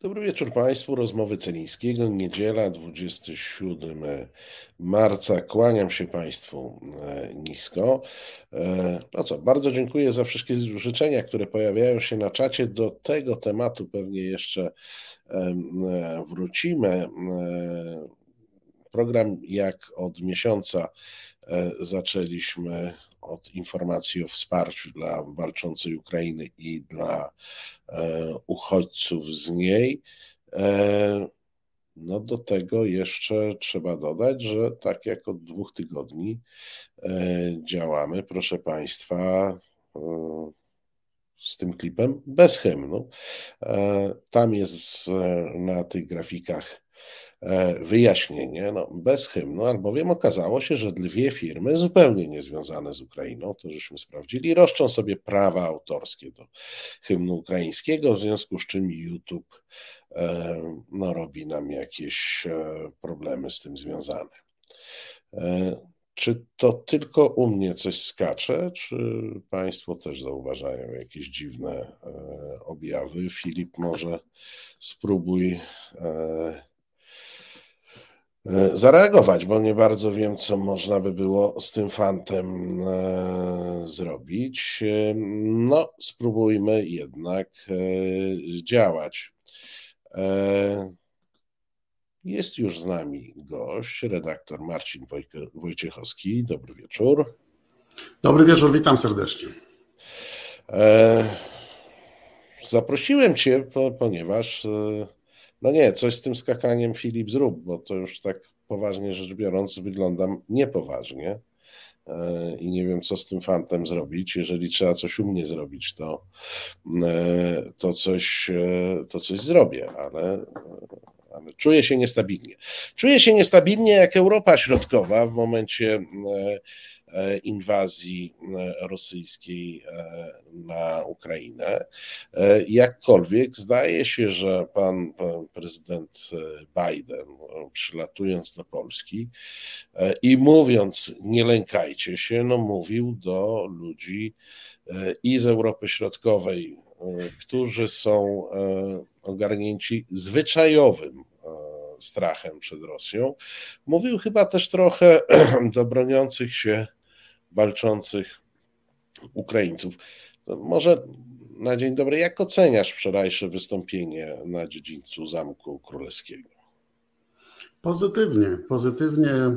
Dobry wieczór Państwu. Rozmowy Celińskiego, niedziela 27 marca. Kłaniam się Państwu e, nisko. E, no co, bardzo dziękuję za wszystkie życzenia, które pojawiają się na czacie. Do tego tematu pewnie jeszcze e, wrócimy. Program jak od miesiąca zaczęliśmy od informacji o wsparciu dla walczącej Ukrainy i dla e, uchodźców z niej. E, no do tego jeszcze trzeba dodać, że tak jak od dwóch tygodni e, działamy, proszę Państwa, z tym klipem bez hymnu. Tam jest na tych grafikach wyjaśnienie, no, bez hymnu, albowiem okazało się, że dwie firmy zupełnie niezwiązane z Ukrainą, to żeśmy sprawdzili, roszczą sobie prawa autorskie do hymnu ukraińskiego, w związku z czym YouTube e, no, robi nam jakieś e, problemy z tym związane. Czy to tylko u mnie coś skacze, czy Państwo też zauważają jakieś dziwne objawy? Filip, może spróbuj E, zareagować, bo nie bardzo wiem, co można by było z tym fantem e, zrobić. E, no, spróbujmy jednak działać. Jest już z nami gość, redaktor Marcin Wojciechowski. Dobry wieczór. Dobry wieczór, witam serdecznie. Zaprosiłem Cię, ponieważ no nie, coś z tym skakaniem Filip zrób, bo to już tak poważnie rzecz biorąc wyglądam niepoważnie e, i nie wiem, co z tym fantem zrobić. Jeżeli trzeba coś u mnie zrobić, to, e, to, coś, e, to coś zrobię, ale, ale czuję się niestabilnie. Czuję się niestabilnie jak Europa Środkowa w momencie inwazji e, rosyjskiej e, na Ukrainę. Jakkolwiek zdaje się, że pan, pan prezydent Biden, przylatując do Polski i mówiąc nie lękajcie się, no mówił do ludzi i z Europy Środkowej, którzy są ogarnięci zwyczajowym strachem przed Rosją. Mówił chyba też trochę do broniących się walczących Ukraińców. Może na dzień dobry, jak oceniasz wczorajsze wystąpienie na dziedzińcu Zamku Królewskiego? Pozytywnie, pozytywnie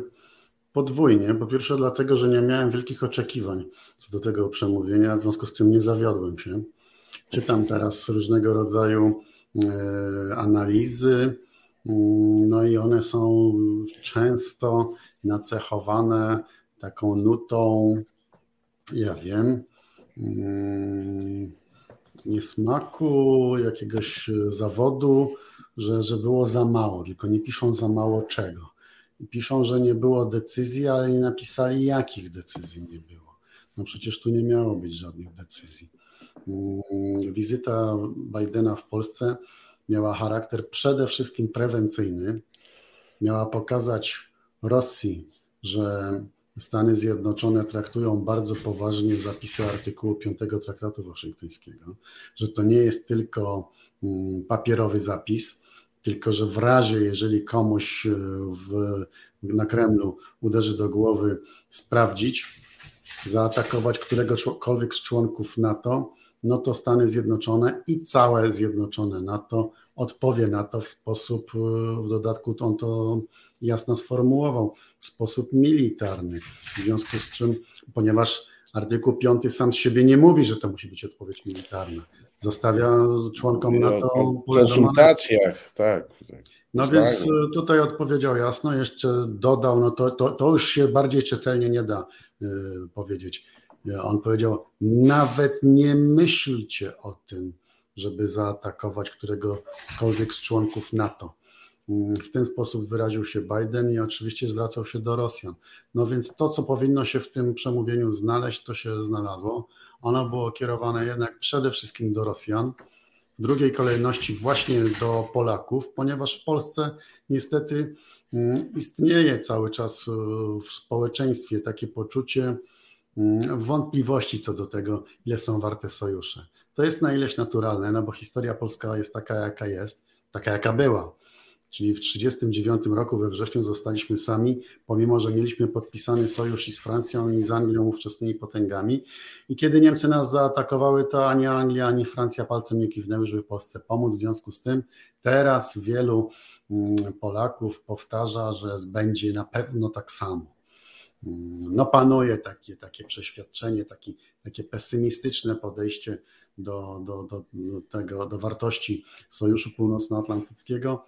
podwójnie. Po pierwsze, dlatego, że nie miałem wielkich oczekiwań co do tego przemówienia, w związku z tym nie zawiodłem się. Czytam teraz różnego rodzaju e, analizy, mm, no i one są często nacechowane taką nutą, ja wiem, mm, niesmaku, jakiegoś zawodu, że, że było za mało, tylko nie piszą za mało czego. Piszą, że nie było decyzji, ale nie napisali, jakich decyzji nie było. No przecież tu nie miało być żadnych decyzji. Mm, wizyta Bidena w Polsce miała charakter przede wszystkim prewencyjny. Miała pokazać Rosji, że Stany Zjednoczone traktują bardzo poważnie zapisy artykułu 5 Traktatu Waszyngtońskiego, że to nie jest tylko mm, papierowy zapis, tylko że w razie, jeżeli komuś e, w, na Kremlu uderzy do głowy, sprawdzić, zaatakować któregokolwiek z członków NATO, no to Stany Zjednoczone i całe Zjednoczone NATO odpowie na to w sposób, e, w dodatku on to jasno sformułował, w sposób militarny. W związku z czym, ponieważ artykuł 5 sam z siebie nie mówi, że to musi być odpowiedź militarna. Zostawia członkom NATO. O konsultacjach, tak. No więc e, tutaj odpowiedział jasno, jeszcze dodał, no to, to, to już się bardziej czytelnie nie da y, powiedzieć. On powiedział, nawet nie myślcie o tym, żeby zaatakować któregokolwiek z członków NATO. W ten sposób wyraził się Biden i oczywiście zwracał się do Rosjan. No więc to, co powinno się w tym przemówieniu znaleźć, to się znalazło. Ono było kierowane jednak przede wszystkim do Rosjan, w drugiej kolejności właśnie do Polaków, ponieważ w Polsce niestety mm, istnieje cały czas y, w społeczeństwie takie poczucie mm, wątpliwości co do tego, ile są warte sojusze. To jest na ileś naturalne, no bo historia polska jest taka, jaka jest taka jaka była. Czyli w 1939 roku we wrześniu zostaliśmy sami, pomimo że mieliśmy podpisany sojusz i z Francją, i z Anglią, ówczesnymi potęgami. I kiedy Niemcy nas zaatakowały, to ani Anglia, ani Francja palcem nie kiwnęły, żeby Polsce pomóc. W związku z tym teraz wielu mm, Polaków powtarza, że będzie na pewno tak samo. Mm, no panuje takie, takie przeświadczenie, taki, takie pesymistyczne podejście do, do, do, do, tego, do wartości Sojuszu Północnoatlantyckiego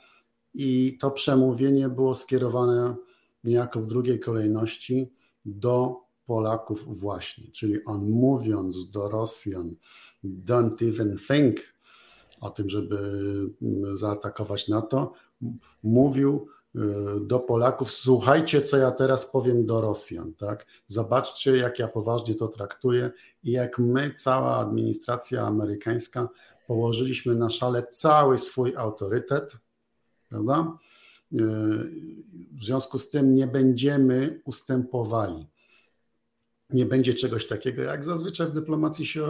i to przemówienie było skierowane niejako w drugiej kolejności do Polaków właśnie, czyli on mówiąc do Rosjan don't even think o tym, żeby zaatakować NATO, mówił y, do Polaków, słuchajcie, co ja teraz powiem do Rosjan, tak? Zobaczcie, jak ja poważnie to traktuję i jak my, cała administracja amerykańska, położyliśmy na szale cały swój autorytet, prawda? E, w związku z tym nie będziemy ustępowali. Nie będzie czegoś takiego, jak zazwyczaj w dyplomacji się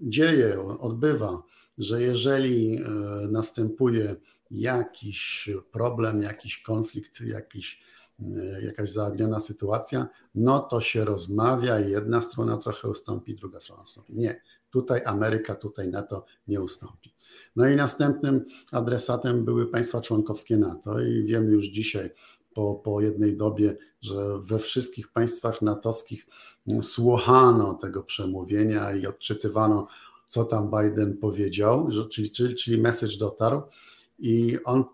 dzieje, odbywa, że jeżeli e, następuje jakiś problem, jakiś konflikt, jakiś, e, jakaś zaogniona sytuacja, no to się rozmawia jedna strona trochę ustąpi, druga strona ustąpi. Nie, tutaj Ameryka, tutaj NATO nie ustąpi. No i następnym adresatem były państwa członkowskie NATO i wiemy już dzisiaj po, po jednej dobie, że we wszystkich państwach natowskich słuchano tego przemówienia i odczytywano, co tam Biden powiedział, czyli, czyli, czyli message dotarł i on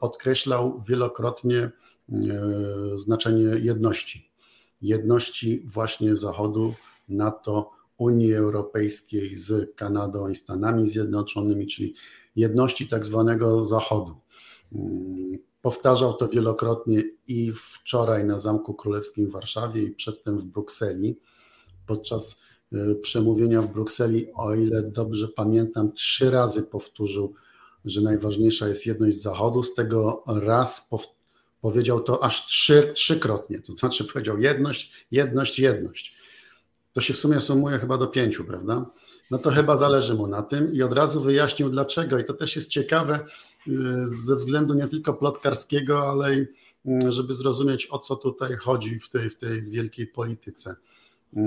podkreślał wielokrotnie e, znaczenie jedności. Jedności właśnie Zachodu, NATO, Unii Europejskiej z Kanadą i Stanami Zjednoczonymi, czyli jedności tak zwanego Zachodu. Mm, powtarzał to wielokrotnie i wczoraj na Zamku Królewskim w Warszawie i przedtem w Brukseli. Podczas y, przemówienia w Brukseli, o ile dobrze pamiętam, trzy razy powtórzył, że najważniejsza jest jedność Zachodu. Z tego raz powiedział to aż trzy, trzykrotnie, to znaczy powiedział jedność, jedność, jedność to się w sumie sumuje chyba do pięciu, prawda? No to chyba zależy mu na tym i od razu wyjaśnił dlaczego. I to też jest ciekawe y, ze względu nie tylko plotkarskiego, ale i y, żeby zrozumieć o co tutaj chodzi w tej, w tej wielkiej polityce. Y,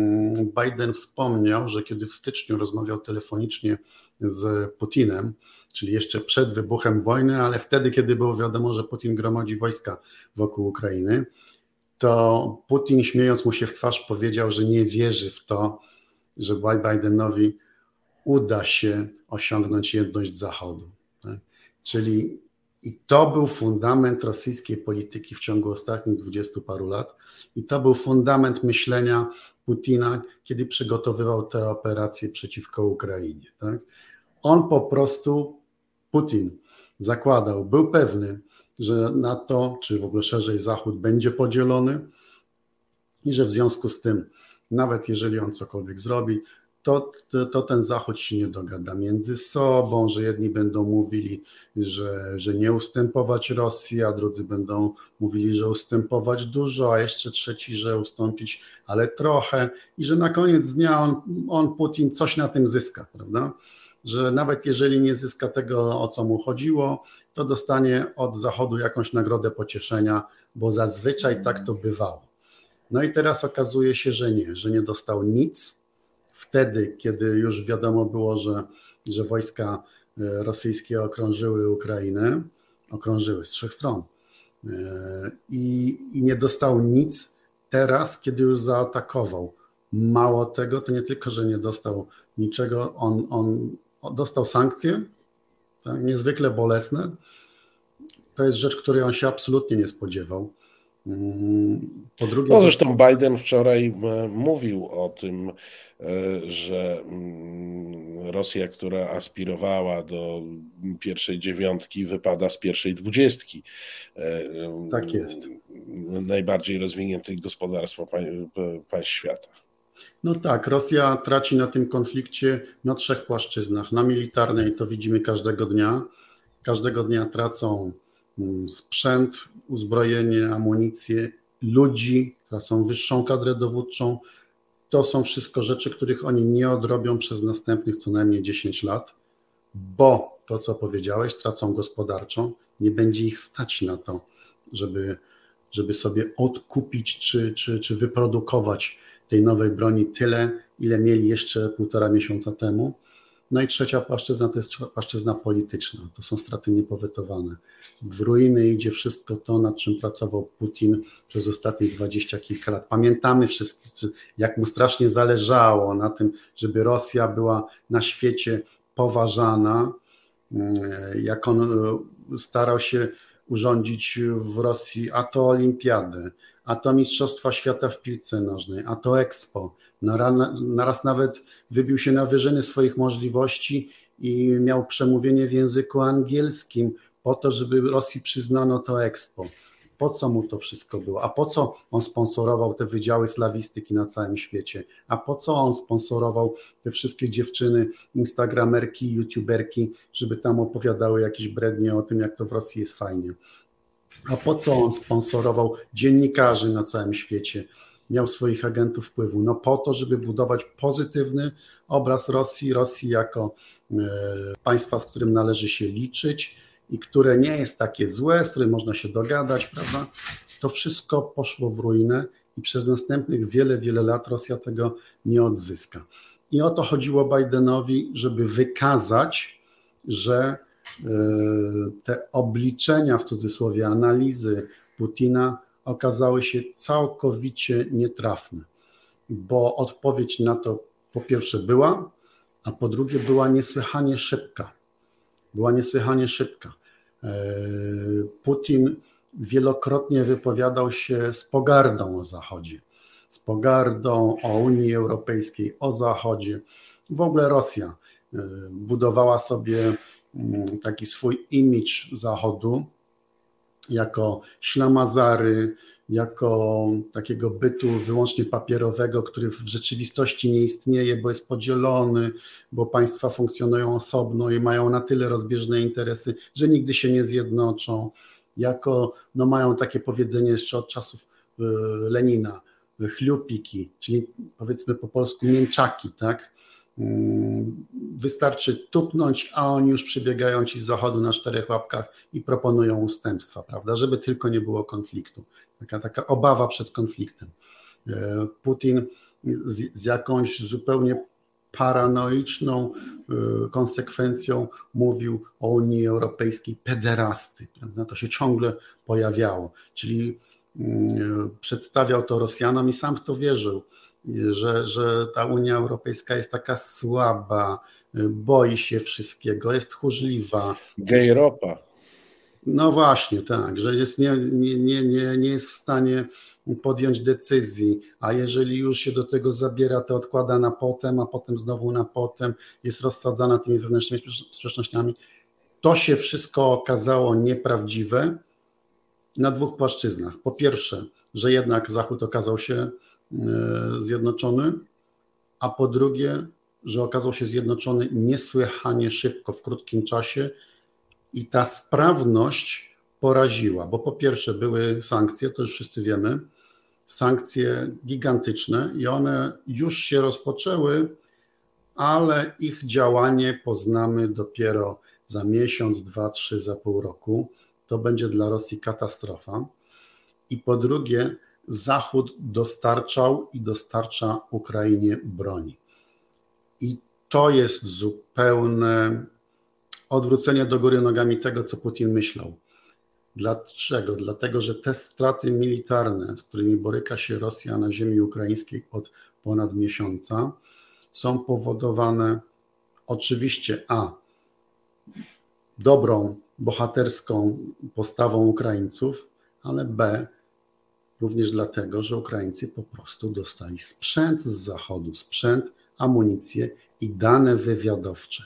Biden wspomniał, że kiedy w styczniu rozmawiał telefonicznie z Putinem, czyli jeszcze przed wybuchem wojny, ale wtedy, kiedy było wiadomo, że Putin gromadzi wojska wokół Ukrainy, to Putin śmiejąc mu się w twarz powiedział, że nie wierzy w to, że Bidenowi uda się osiągnąć jedność Zachodu. Tak? Czyli i to był fundament rosyjskiej polityki w ciągu ostatnich dwudziestu paru lat, i to był fundament myślenia Putina, kiedy przygotowywał te operacje przeciwko Ukrainie. Tak? On po prostu, Putin, zakładał, był pewny, że NATO, czy w ogóle szerzej Zachód będzie podzielony i że w związku z tym, nawet jeżeli on cokolwiek zrobi, to, to, to, ten Zachód się nie dogada między sobą, że jedni będą mówili, że, że nie ustępować Rosji, a drudzy będą mówili, że ustępować dużo, a jeszcze trzeci, że ustąpić, ale trochę i że na koniec dnia on, on Putin coś na tym zyska, prawda? Że nawet jeżeli nie zyska tego, o co mu chodziło, to dostanie od Zachodu jakąś nagrodę pocieszenia, bo zazwyczaj tak to bywało. No i teraz okazuje się, że nie, że nie dostał nic. Wtedy, kiedy już wiadomo było, że, że wojska e, rosyjskie okrążyły Ukrainę, okrążyły z trzech stron, e, i, i nie dostał nic teraz, kiedy już zaatakował. Mało tego, to nie tylko, że nie dostał niczego, on, on dostał sankcje, tak, niezwykle bolesne. To jest rzecz, której on się absolutnie nie spodziewał. Mm, po drugie, no zresztą Biden wczoraj e, mówił o tym, e, że mm, Rosja, która aspirowała do pierwszej dziewiątki, wypada z pierwszej dwudziestki. E, tak jest. Najbardziej rozwiniętych gospodarstw państw świata. No tak, Rosja traci na tym konflikcie na trzech płaszczyznach. Na militarnej to widzimy każdego dnia. Każdego dnia tracą mm, sprzęt, uzbrojenie, amunicję, ludzi, tracą wyższą kadrę dowódczą. To są wszystko rzeczy, których oni nie odrobią przez następnych co najmniej 10 lat, bo to, co powiedziałeś, tracą gospodarczą, nie będzie ich stać na to, żeby, żeby sobie odkupić czy, czy, czy wyprodukować tej nowej broni tyle, ile mieli jeszcze półtora miesiąca temu. No i trzecia płaszczyzna to jest płaszczyzna polityczna. To są straty niepowetowane. W ruiny idzie wszystko to, nad czym pracował Putin przez ostatnich dwadzieścia kilka lat. Pamiętamy wszyscy, jak mu strasznie zależało na tym, żeby Rosja była na świecie poważana, jak on e, starał się urządzić w Rosji a to olimpiadę, a to Mistrzostwa Świata w piłce nożnej, a to Expo. Naraz nawet wybił się na wyżyny swoich możliwości i miał przemówienie w języku angielskim po to, żeby Rosji przyznano to Expo po co mu to wszystko było, a po co on sponsorował te wydziały slawistyki na całym świecie, a po co on sponsorował te wszystkie dziewczyny, instagramerki, youtuberki, żeby tam opowiadały jakieś brednie o tym, jak to w Rosji jest fajnie. A po co on sponsorował dziennikarzy na całym świecie, miał swoich agentów wpływu? No po to, żeby budować pozytywny obraz Rosji, Rosji jako e, państwa, z którym należy się liczyć, i które nie jest takie złe, z którym można się dogadać, prawda? To wszystko poszło w ruinę i przez następnych wiele, wiele lat Rosja tego nie odzyska. I o to chodziło Bidenowi, żeby wykazać, że te obliczenia, w cudzysłowie analizy Putina okazały się całkowicie nietrafne, bo odpowiedź na to po pierwsze była, a po drugie była niesłychanie szybka. Była niesłychanie szybka. E, Putin wielokrotnie wypowiadał się z pogardą o Zachodzie, z pogardą o Unii Europejskiej, o Zachodzie. W ogóle Rosja e, budowała sobie taki swój imidż Zachodu jako ślamazary, jako takiego bytu wyłącznie papierowego, który w rzeczywistości nie istnieje, bo jest podzielony, bo państwa funkcjonują osobno i mają na tyle rozbieżne interesy, że nigdy się nie zjednoczą. Jako, no mają takie powiedzenie jeszcze od czasów y, Lenina, chliupiki, czyli powiedzmy po polsku mięczaki, tak? Mm, wystarczy tupnąć, a oni już przybiegają ci z zachodu na czterech łapkach i proponują ustępstwa, prawda, żeby tylko nie było konfliktu. Taka, taka obawa przed konfliktem. E, Putin z, z jakąś zupełnie paranoiczną e, konsekwencją mówił o Unii Europejskiej pederasty. Prawda? To się ciągle pojawiało, czyli przedstawiał to Rosjanom i sam w to wierzył że, że ta Unia Europejska jest taka słaba, boi się wszystkiego, jest tchórzliwa. Gejropa. No właśnie, tak, że jest nie, nie, nie, nie, nie jest w stanie podjąć decyzji, a jeżeli już się do tego zabiera, to odkłada na potem, a potem znowu na potem, jest rozsadzana tymi wewnętrznymi sprzecznościami. To się wszystko okazało nieprawdziwe na dwóch płaszczyznach. Po pierwsze, że jednak Zachód okazał się zjednoczony, a po drugie, że okazał się zjednoczony niesłychanie szybko, w krótkim czasie i ta sprawność poraziła, bo po pierwsze były sankcje, to już wszyscy wiemy, sankcje gigantyczne i one już się rozpoczęły, ale ich działanie poznamy dopiero za miesiąc, dwa, trzy, za pół roku. To będzie dla Rosji katastrofa. I po drugie, Zachód dostarczał i dostarcza Ukrainie broni. I to jest zupełne odwrócenie do góry nogami tego, co Putin myślał. Dlaczego? Dlatego, że te straty militarne, z którymi boryka się Rosja na ziemi ukraińskiej od ponad miesiąca, są powodowane oczywiście A. dobrą, bohaterską postawą Ukraińców, ale B również dlatego, że Ukraińcy po prostu dostali sprzęt z Zachodu, sprzęt, amunicję i dane wywiadowcze.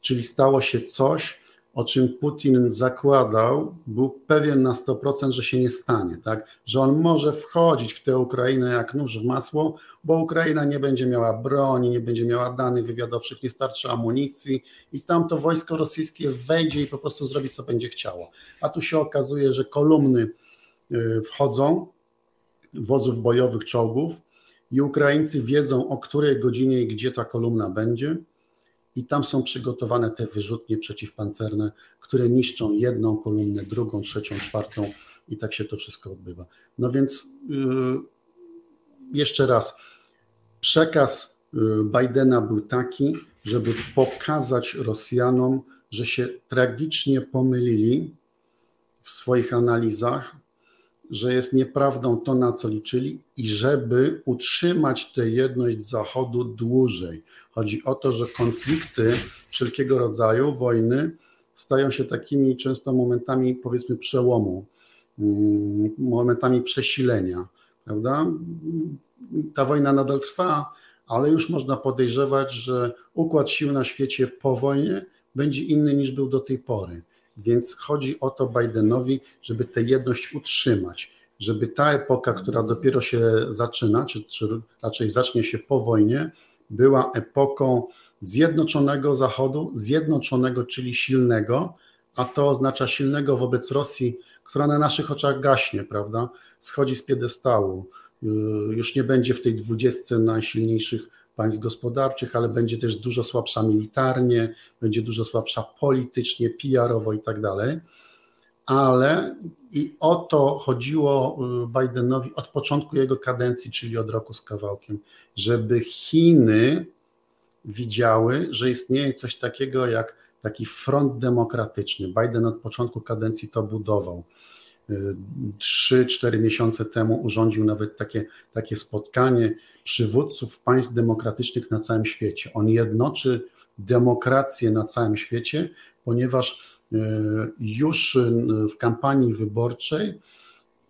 Czyli stało się coś, o czym Putin zakładał, był pewien na 100%, że się nie stanie, tak? że on może wchodzić w tę Ukrainę jak nóż w masło, bo Ukraina nie będzie miała broni, nie będzie miała danych wywiadowczych, nie starczy amunicji i tam to wojsko rosyjskie wejdzie i po prostu zrobi, co będzie chciało. A tu się okazuje, że kolumny wchodzą wozów bojowych czołgów i Ukraińcy wiedzą o której godzinie i gdzie ta kolumna będzie i tam są przygotowane te wyrzutnie przeciwpancerne, które niszczą jedną kolumnę, drugą, trzecią, czwartą i tak się to wszystko odbywa. No więc yy, jeszcze raz, przekaz yy, Bidena był taki, żeby pokazać Rosjanom, że się tragicznie pomylili w swoich analizach, że jest nieprawdą to, na co liczyli, i żeby utrzymać tę jedność Zachodu dłużej. Chodzi o to, że konflikty wszelkiego rodzaju, wojny, stają się takimi często momentami, powiedzmy, przełomu, mm, momentami przesilenia, prawda? Ta wojna nadal trwa, ale już można podejrzewać, że układ sił na świecie po wojnie będzie inny niż był do tej pory. Więc chodzi o to Bidenowi, żeby tę jedność utrzymać, żeby ta epoka, która dopiero się zaczyna, czy, czy raczej zacznie się po wojnie, była epoką zjednoczonego Zachodu, zjednoczonego, czyli silnego, a to oznacza silnego wobec Rosji, która na naszych oczach gaśnie, prawda? Schodzi z piedestału. Już nie będzie w tej dwudziestce najsilniejszych państw gospodarczych, ale będzie też dużo słabsza militarnie, będzie dużo słabsza politycznie, PR-owo i tak dalej. Ale i o to chodziło y, Bidenowi od początku jego kadencji, czyli od roku z kawałkiem, żeby Chiny widziały, że istnieje coś takiego jak taki front demokratyczny. Biden od początku kadencji to budował. Y, trzy, cztery miesiące temu urządził nawet takie, takie spotkanie przywódców państw demokratycznych na całym świecie. On jednoczy demokrację na całym świecie, ponieważ e, już e, w kampanii wyborczej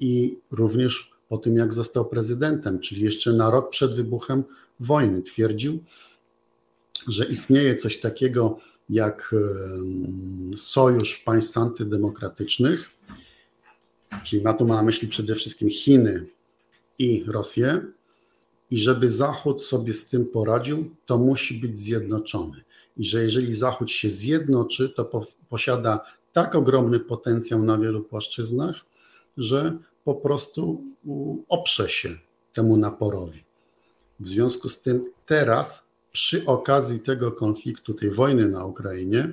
i również po tym, jak został prezydentem, czyli jeszcze na rok przed wybuchem wojny, twierdził, że istnieje coś takiego jak e, sojusz państw antydemokratycznych, czyli ma tu na myśli przede wszystkim Chiny i Rosję, i żeby Zachód sobie z tym poradził, to musi być zjednoczony. I że jeżeli Zachód się zjednoczy, to po, posiada tak ogromny potencjał na wielu płaszczyznach, że po prostu oprze się temu naporowi. W związku z tym teraz, przy okazji tego konfliktu, tej wojny na Ukrainie, e,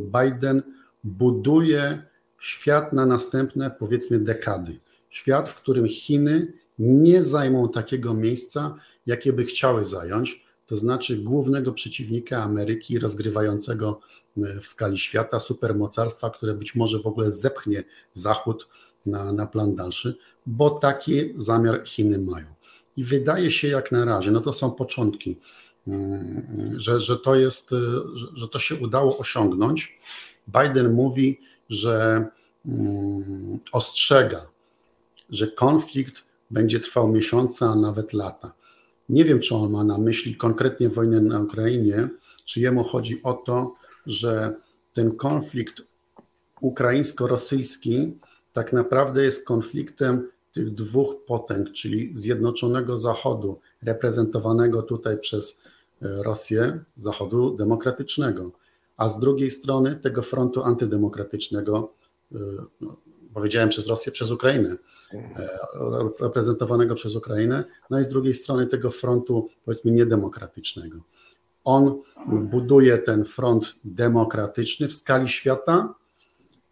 Biden buduje świat na następne, powiedzmy, dekady. Świat, w którym Chiny nie zajmą takiego miejsca, jakie by chciały zająć, to znaczy głównego przeciwnika Ameryki, rozgrywającego e, w skali świata supermocarstwa, które być może w ogóle zepchnie Zachód na, na plan dalszy, bo taki zamiar Chiny mają. I wydaje się jak na razie, no to są początki, mm, że, że, to jest, e, że, że to się udało osiągnąć. Biden mówi, że mm, ostrzega, że konflikt będzie trwał miesiące, a nawet lata. Nie wiem, czy on ma na myśli konkretnie wojnę na Ukrainie, czy jemu chodzi o to, że ten konflikt ukraińsko-rosyjski tak naprawdę jest konfliktem tych dwóch potęg, czyli Zjednoczonego Zachodu, reprezentowanego tutaj przez e, Rosję, Zachodu demokratycznego, a z drugiej strony tego frontu antydemokratycznego, e, no, powiedziałem przez Rosję, przez Ukrainę, E, reprezentowanego przez Ukrainę, no i z drugiej strony tego frontu, powiedzmy, niedemokratycznego. On buduje ten front demokratyczny w skali świata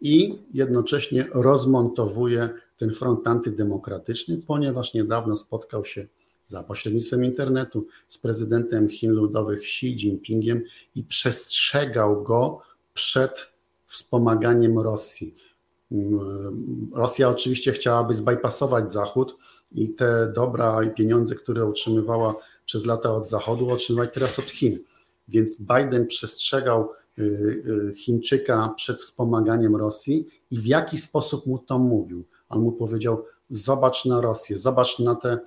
i jednocześnie rozmontowuje ten front antydemokratyczny, ponieważ niedawno spotkał się za pośrednictwem internetu z prezydentem Chin Ludowych Xi Jinpingiem i przestrzegał go przed wspomaganiem Rosji Mm, Rosja oczywiście chciałaby zbypasować Zachód i te dobra i pieniądze, które otrzymywała przez lata od Zachodu, otrzymywać teraz od Chin. Więc Biden przestrzegał y, y, Chińczyka przed wspomaganiem Rosji i w jaki sposób mu to mówił. On mu powiedział: Zobacz na Rosję, zobacz na te,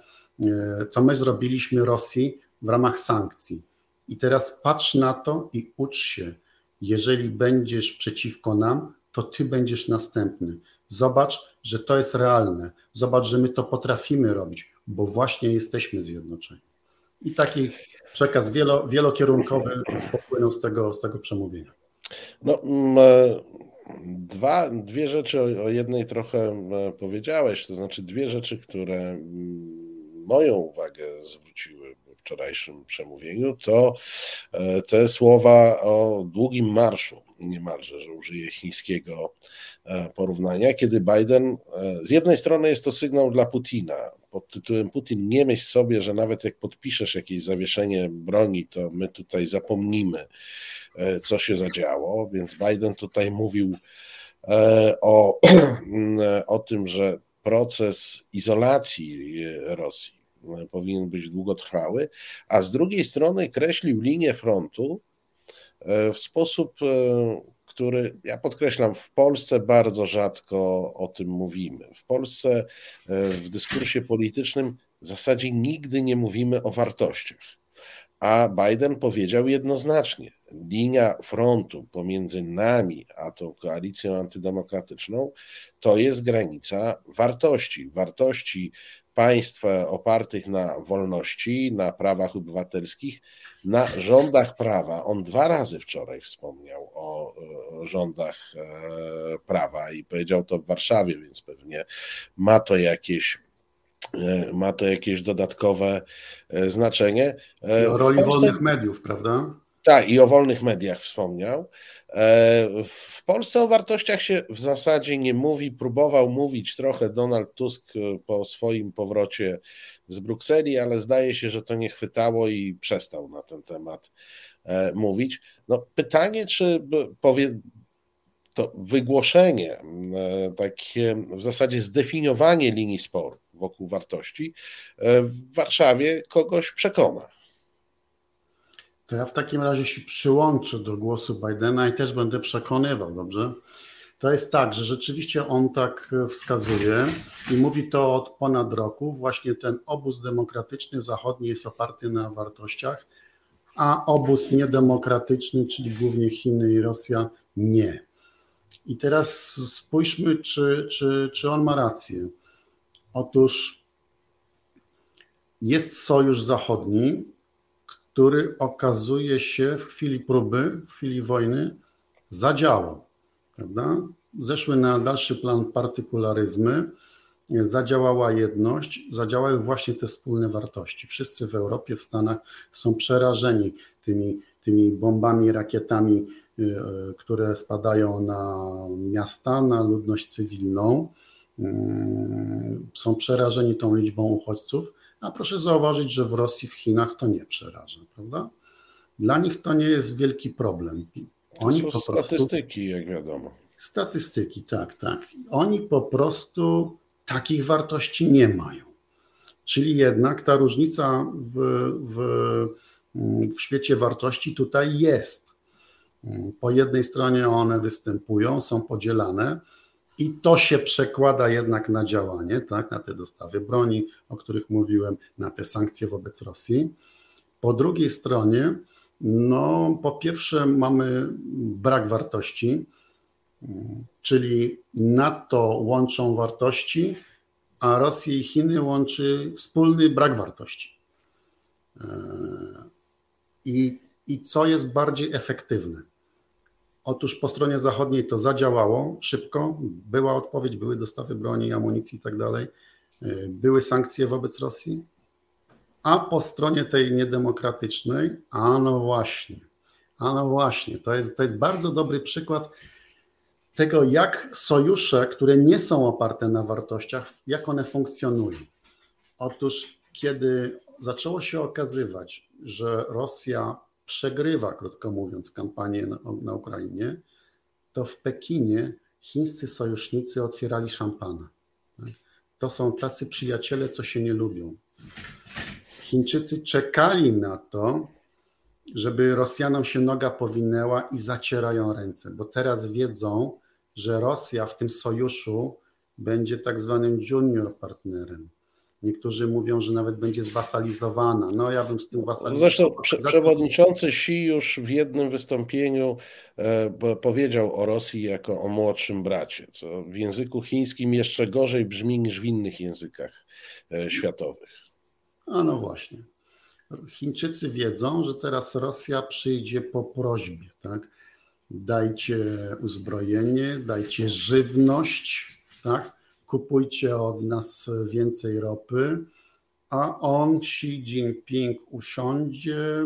co my zrobiliśmy Rosji w ramach sankcji. I teraz patrz na to i ucz się. Jeżeli będziesz przeciwko nam, to ty będziesz następny. Zobacz, że to jest realne. Zobacz, że my to potrafimy robić, bo właśnie jesteśmy zjednoczeni. I taki przekaz wielo, wielokierunkowy popłynął z tego, z tego przemówienia. No, mm, e, dwa, dwie rzeczy, o jednej trochę e, powiedziałeś, to znaczy dwie rzeczy, które mm, moją uwagę zwróciły wczorajszym przemówieniu, to te słowa o długim marszu, niemalże, że użyję chińskiego porównania, kiedy Biden z jednej strony jest to sygnał dla Putina pod tytułem Putin, nie myśl sobie, że nawet jak podpiszesz jakieś zawieszenie broni, to my tutaj zapomnimy, co się zadziało, więc Biden tutaj mówił o, o tym, że proces izolacji Rosji powinien być długotrwały, a z drugiej strony kreślił linię frontu e, w sposób, e, który ja podkreślam, w Polsce bardzo rzadko o tym mówimy. W Polsce e, w dyskursie politycznym w zasadzie nigdy nie mówimy o wartościach. A Biden powiedział jednoznacznie: linia frontu pomiędzy nami a tą koalicją antydemokratyczną to jest granica wartości. Wartości państw opartych na wolności, na prawach obywatelskich, na rządach prawa. On dwa razy wczoraj wspomniał o rządach e, prawa i powiedział to w Warszawie, więc pewnie ma to jakieś ma to jakieś dodatkowe e, znaczenie. I o roli Polsce... wolnych mediów, prawda? Tak, i o wolnych mediach wspomniał. E, w Polsce o wartościach się w zasadzie nie mówi. Próbował mówić trochę Donald Tusk e, po swoim powrocie z Brukseli, ale zdaje się, że to nie chwytało i przestał na ten temat e, mówić. No, pytanie, czy powie, to wygłoszenie, takie w zasadzie zdefiniowanie linii sporu wokół wartości w Warszawie kogoś przekona. To ja w takim razie się przyłączę do głosu Bidena i też będę przekonywał, dobrze? To jest tak, że rzeczywiście on tak wskazuje i mówi to od ponad roku. Właśnie ten obóz demokratyczny zachodni jest oparty na wartościach, a obóz niedemokratyczny, czyli głównie Chiny i Rosja, nie. I teraz spójrzmy, czy, czy, czy on ma rację. Otóż jest sojusz zachodni, który okazuje się w chwili próby, w chwili wojny zadziałał. Prawda? Zeszły na dalszy plan partykularyzmy, zadziałała jedność, zadziałały właśnie te wspólne wartości. Wszyscy w Europie, w Stanach są przerażeni tymi, tymi bombami, rakietami, y, które spadają na miasta, na ludność cywilną. Y, są przerażeni tą liczbą uchodźców a proszę zauważyć, że w Rosji, w Chinach to nie przeraża, prawda? Dla nich to nie jest wielki problem. Oni to są po prostu, statystyki, jak wiadomo. Statystyki, tak, tak. Oni po prostu takich wartości nie mają. Czyli jednak ta różnica w, w, w świecie wartości tutaj jest. Po jednej stronie one występują, są podzielane, i to się przekłada jednak na działanie, tak, na te dostawy broni, o których mówiłem, na te sankcje wobec Rosji. Po drugiej stronie, no, po pierwsze, mamy brak wartości, czyli NATO łączą wartości, a Rosję i Chiny łączy wspólny brak wartości. E, I, i co jest bardziej efektywne? Otóż po stronie zachodniej to zadziałało szybko, była odpowiedź, były dostawy broni, amunicji i tak y, były sankcje wobec Rosji, a po stronie tej niedemokratycznej, a no właśnie, a no właśnie, to jest, to jest bardzo dobry przykład tego, jak sojusze, które nie są oparte na wartościach, jak one funkcjonują. Otóż, kiedy zaczęło się okazywać, że Rosja przegrywa, krótko mówiąc, kampanię na, na Ukrainie, to w Pekinie chińscy sojusznicy otwierali szampana. Tak? To są tacy przyjaciele, co się nie lubią. Chińczycy czekali na to, żeby Rosjanom się noga powinęła i zacierają ręce, bo teraz wiedzą, że Rosja w tym sojuszu będzie tak zwanym junior partnerem. Niektórzy mówią, że nawet będzie zwasalizowana. No ja bym z tym wasalizował. Zresztą prze, przewodniczący Xi już w jednym wystąpieniu e, powiedział o Rosji jako o młodszym bracie, co w języku chińskim jeszcze gorzej brzmi niż w innych językach e, światowych. A no właśnie. Chińczycy wiedzą, że teraz Rosja przyjdzie po prośbie, tak? Dajcie uzbrojenie, dajcie żywność, tak? Kupujcie od nas więcej ropy, a on, Xi Jinping, usiądzie,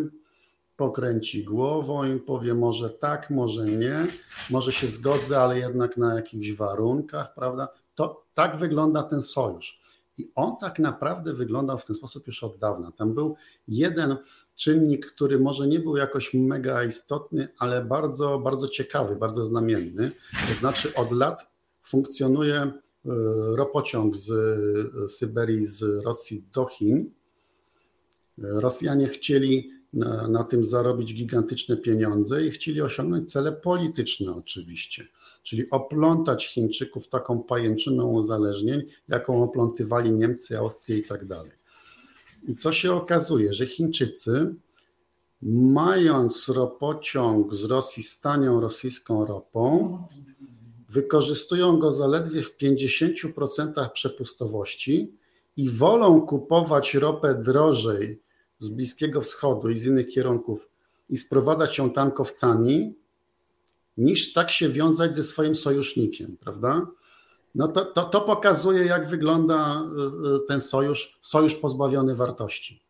pokręci głową i powie może tak, może nie, może się zgodzę, ale jednak na jakichś warunkach, prawda? To tak wygląda ten sojusz. I on tak naprawdę wyglądał w ten sposób już od dawna. Tam był jeden czynnik, który może nie był jakoś mega istotny, ale bardzo, bardzo ciekawy, bardzo znamienny. To znaczy od lat funkcjonuje ropociąg z Syberii, z Rosji do Chin. Rosjanie chcieli na, na tym zarobić gigantyczne pieniądze i chcieli osiągnąć cele polityczne oczywiście czyli oplątać Chińczyków taką pajęczyną uzależnień, jaką oplątywali Niemcy, Austrię i tak dalej. I co się okazuje, że Chińczycy, mając ropociąg z Rosji z tanią rosyjską ropą, wykorzystują go zaledwie w 50% przepustowości i wolą kupować ropę drożej z Bliskiego Wschodu i z innych kierunków i sprowadzać ją tankowcami, niż tak się wiązać ze swoim sojusznikiem, prawda? No to, to, to pokazuje, jak wygląda y, y, ten sojusz, sojusz pozbawiony wartości.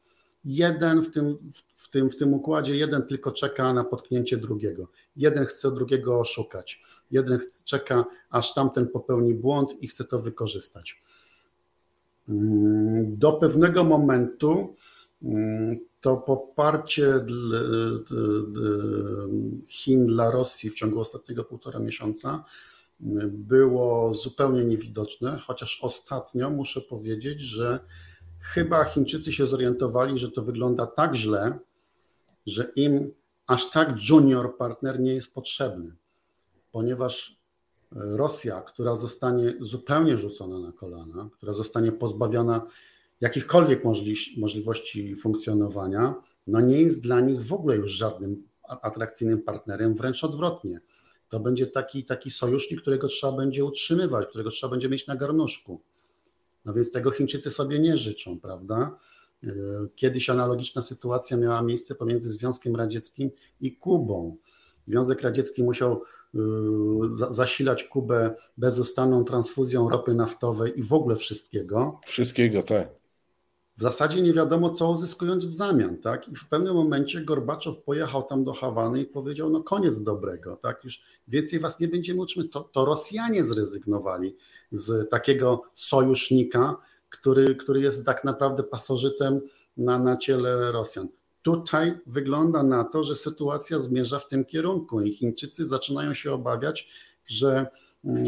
Jeden w tym, w, tym, w tym układzie, jeden tylko czeka na potknięcie drugiego. Jeden chce drugiego oszukać. Jeden czeka, aż tamten popełni błąd i chce to wykorzystać. Mm, do pewnego momentu mm, to poparcie Chin dla Rosji w ciągu ostatniego półtora miesiąca było zupełnie niewidoczne, chociaż ostatnio muszę powiedzieć, że chyba Chińczycy się zorientowali, że to wygląda tak źle, że im aż tak junior partner nie jest potrzebny, ponieważ Rosja, która zostanie zupełnie rzucona na kolana, która zostanie pozbawiona jakichkolwiek możliwości funkcjonowania, no nie jest dla nich w ogóle już żadnym atrakcyjnym partnerem, wręcz odwrotnie. To będzie taki, taki sojusznik, którego trzeba będzie utrzymywać, którego trzeba będzie mieć na garnuszku. No więc tego Chińczycy sobie nie życzą, prawda? E, kiedyś analogiczna sytuacja miała miejsce pomiędzy Związkiem Radzieckim i Kubą. Związek Radziecki musiał e, zasilać Kubę bezustanną transfuzją ropy naftowej i w ogóle wszystkiego. Wszystkiego, tak w zasadzie nie wiadomo, co uzyskując w zamian, tak? I w pewnym momencie Gorbaczow pojechał tam do Hawany i powiedział, no koniec dobrego, tak? Już więcej was nie będziemy utrzymywać. To, to Rosjanie zrezygnowali z takiego sojusznika, który, który jest tak naprawdę pasożytem na, na ciele Rosjan. Tutaj wygląda na to, że sytuacja zmierza w tym kierunku i Chińczycy zaczynają się obawiać, że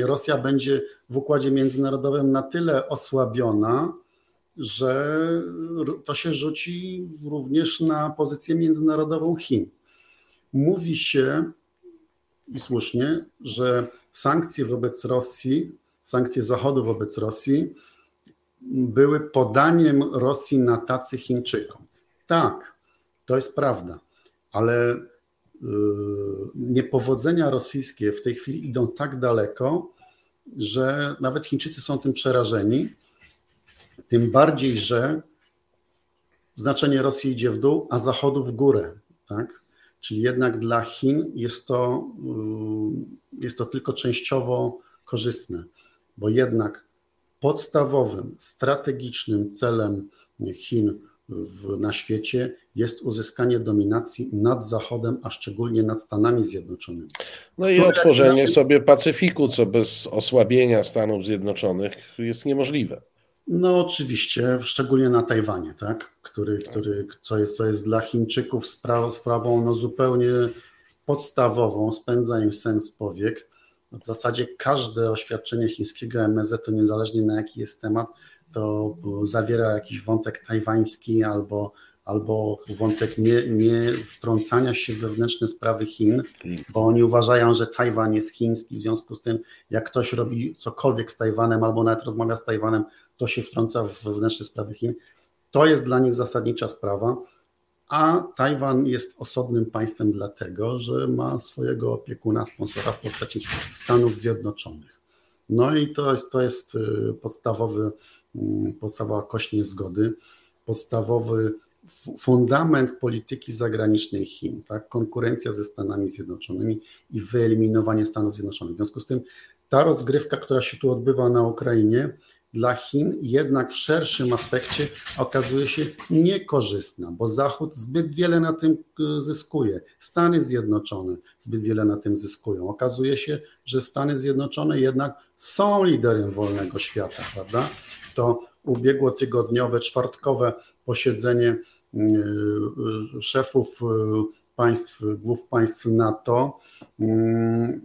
Rosja będzie w układzie międzynarodowym na tyle osłabiona, że to się rzuci również na pozycję międzynarodową Chin. Mówi się i słusznie, że sankcje wobec Rosji, sankcje Zachodu wobec Rosji były podaniem Rosji na tacy Chińczykom. Tak, to jest prawda, ale y, niepowodzenia rosyjskie w tej chwili idą tak daleko, że nawet Chińczycy są tym przerażeni tym bardziej, że znaczenie Rosji idzie w dół, a Zachodu w górę. Tak? Czyli jednak dla Chin jest to, y, jest to tylko częściowo korzystne, bo jednak podstawowym, strategicznym celem Chin w, na świecie jest uzyskanie dominacji nad Zachodem, a szczególnie nad Stanami Zjednoczonymi. No i otworzenie sobie Pacyfiku, co bez osłabienia Stanów Zjednoczonych jest niemożliwe. No oczywiście, szczególnie na Tajwanie, tak? który, który co, jest, co jest dla Chińczyków sprawą, sprawą no zupełnie podstawową, spędza im sens powiek. W zasadzie każde oświadczenie chińskiego MZ, to niezależnie na jaki jest temat, to zawiera jakiś wątek tajwański albo albo wątek nie, nie wtrącania się w wewnętrzne sprawy Chin, bo oni uważają, że Tajwan jest chiński, w związku z tym jak ktoś robi cokolwiek z Tajwanem albo nawet rozmawia z Tajwanem, to się wtrąca w wewnętrzne sprawy Chin. To jest dla nich zasadnicza sprawa, a Tajwan jest osobnym państwem dlatego, że ma swojego opiekuna, sponsora w postaci Stanów Zjednoczonych. No i to jest, to jest y, podstawowy, podstawowa kość niezgody, podstawowy fundament polityki zagranicznej Chin, tak? konkurencja ze Stanami Zjednoczonymi i wyeliminowanie Stanów Zjednoczonych. W związku z tym ta rozgrywka, która się tu odbywa na Ukrainie, dla Chin jednak w szerszym aspekcie okazuje się niekorzystna, bo Zachód zbyt wiele na tym e, zyskuje. Stany Zjednoczone zbyt wiele na tym zyskują. Okazuje się, że Stany Zjednoczone jednak są liderem wolnego świata, prawda? To ubiegłotygodniowe, czwartkowe posiedzenie e, szefów e, państw, głów państw NATO mm,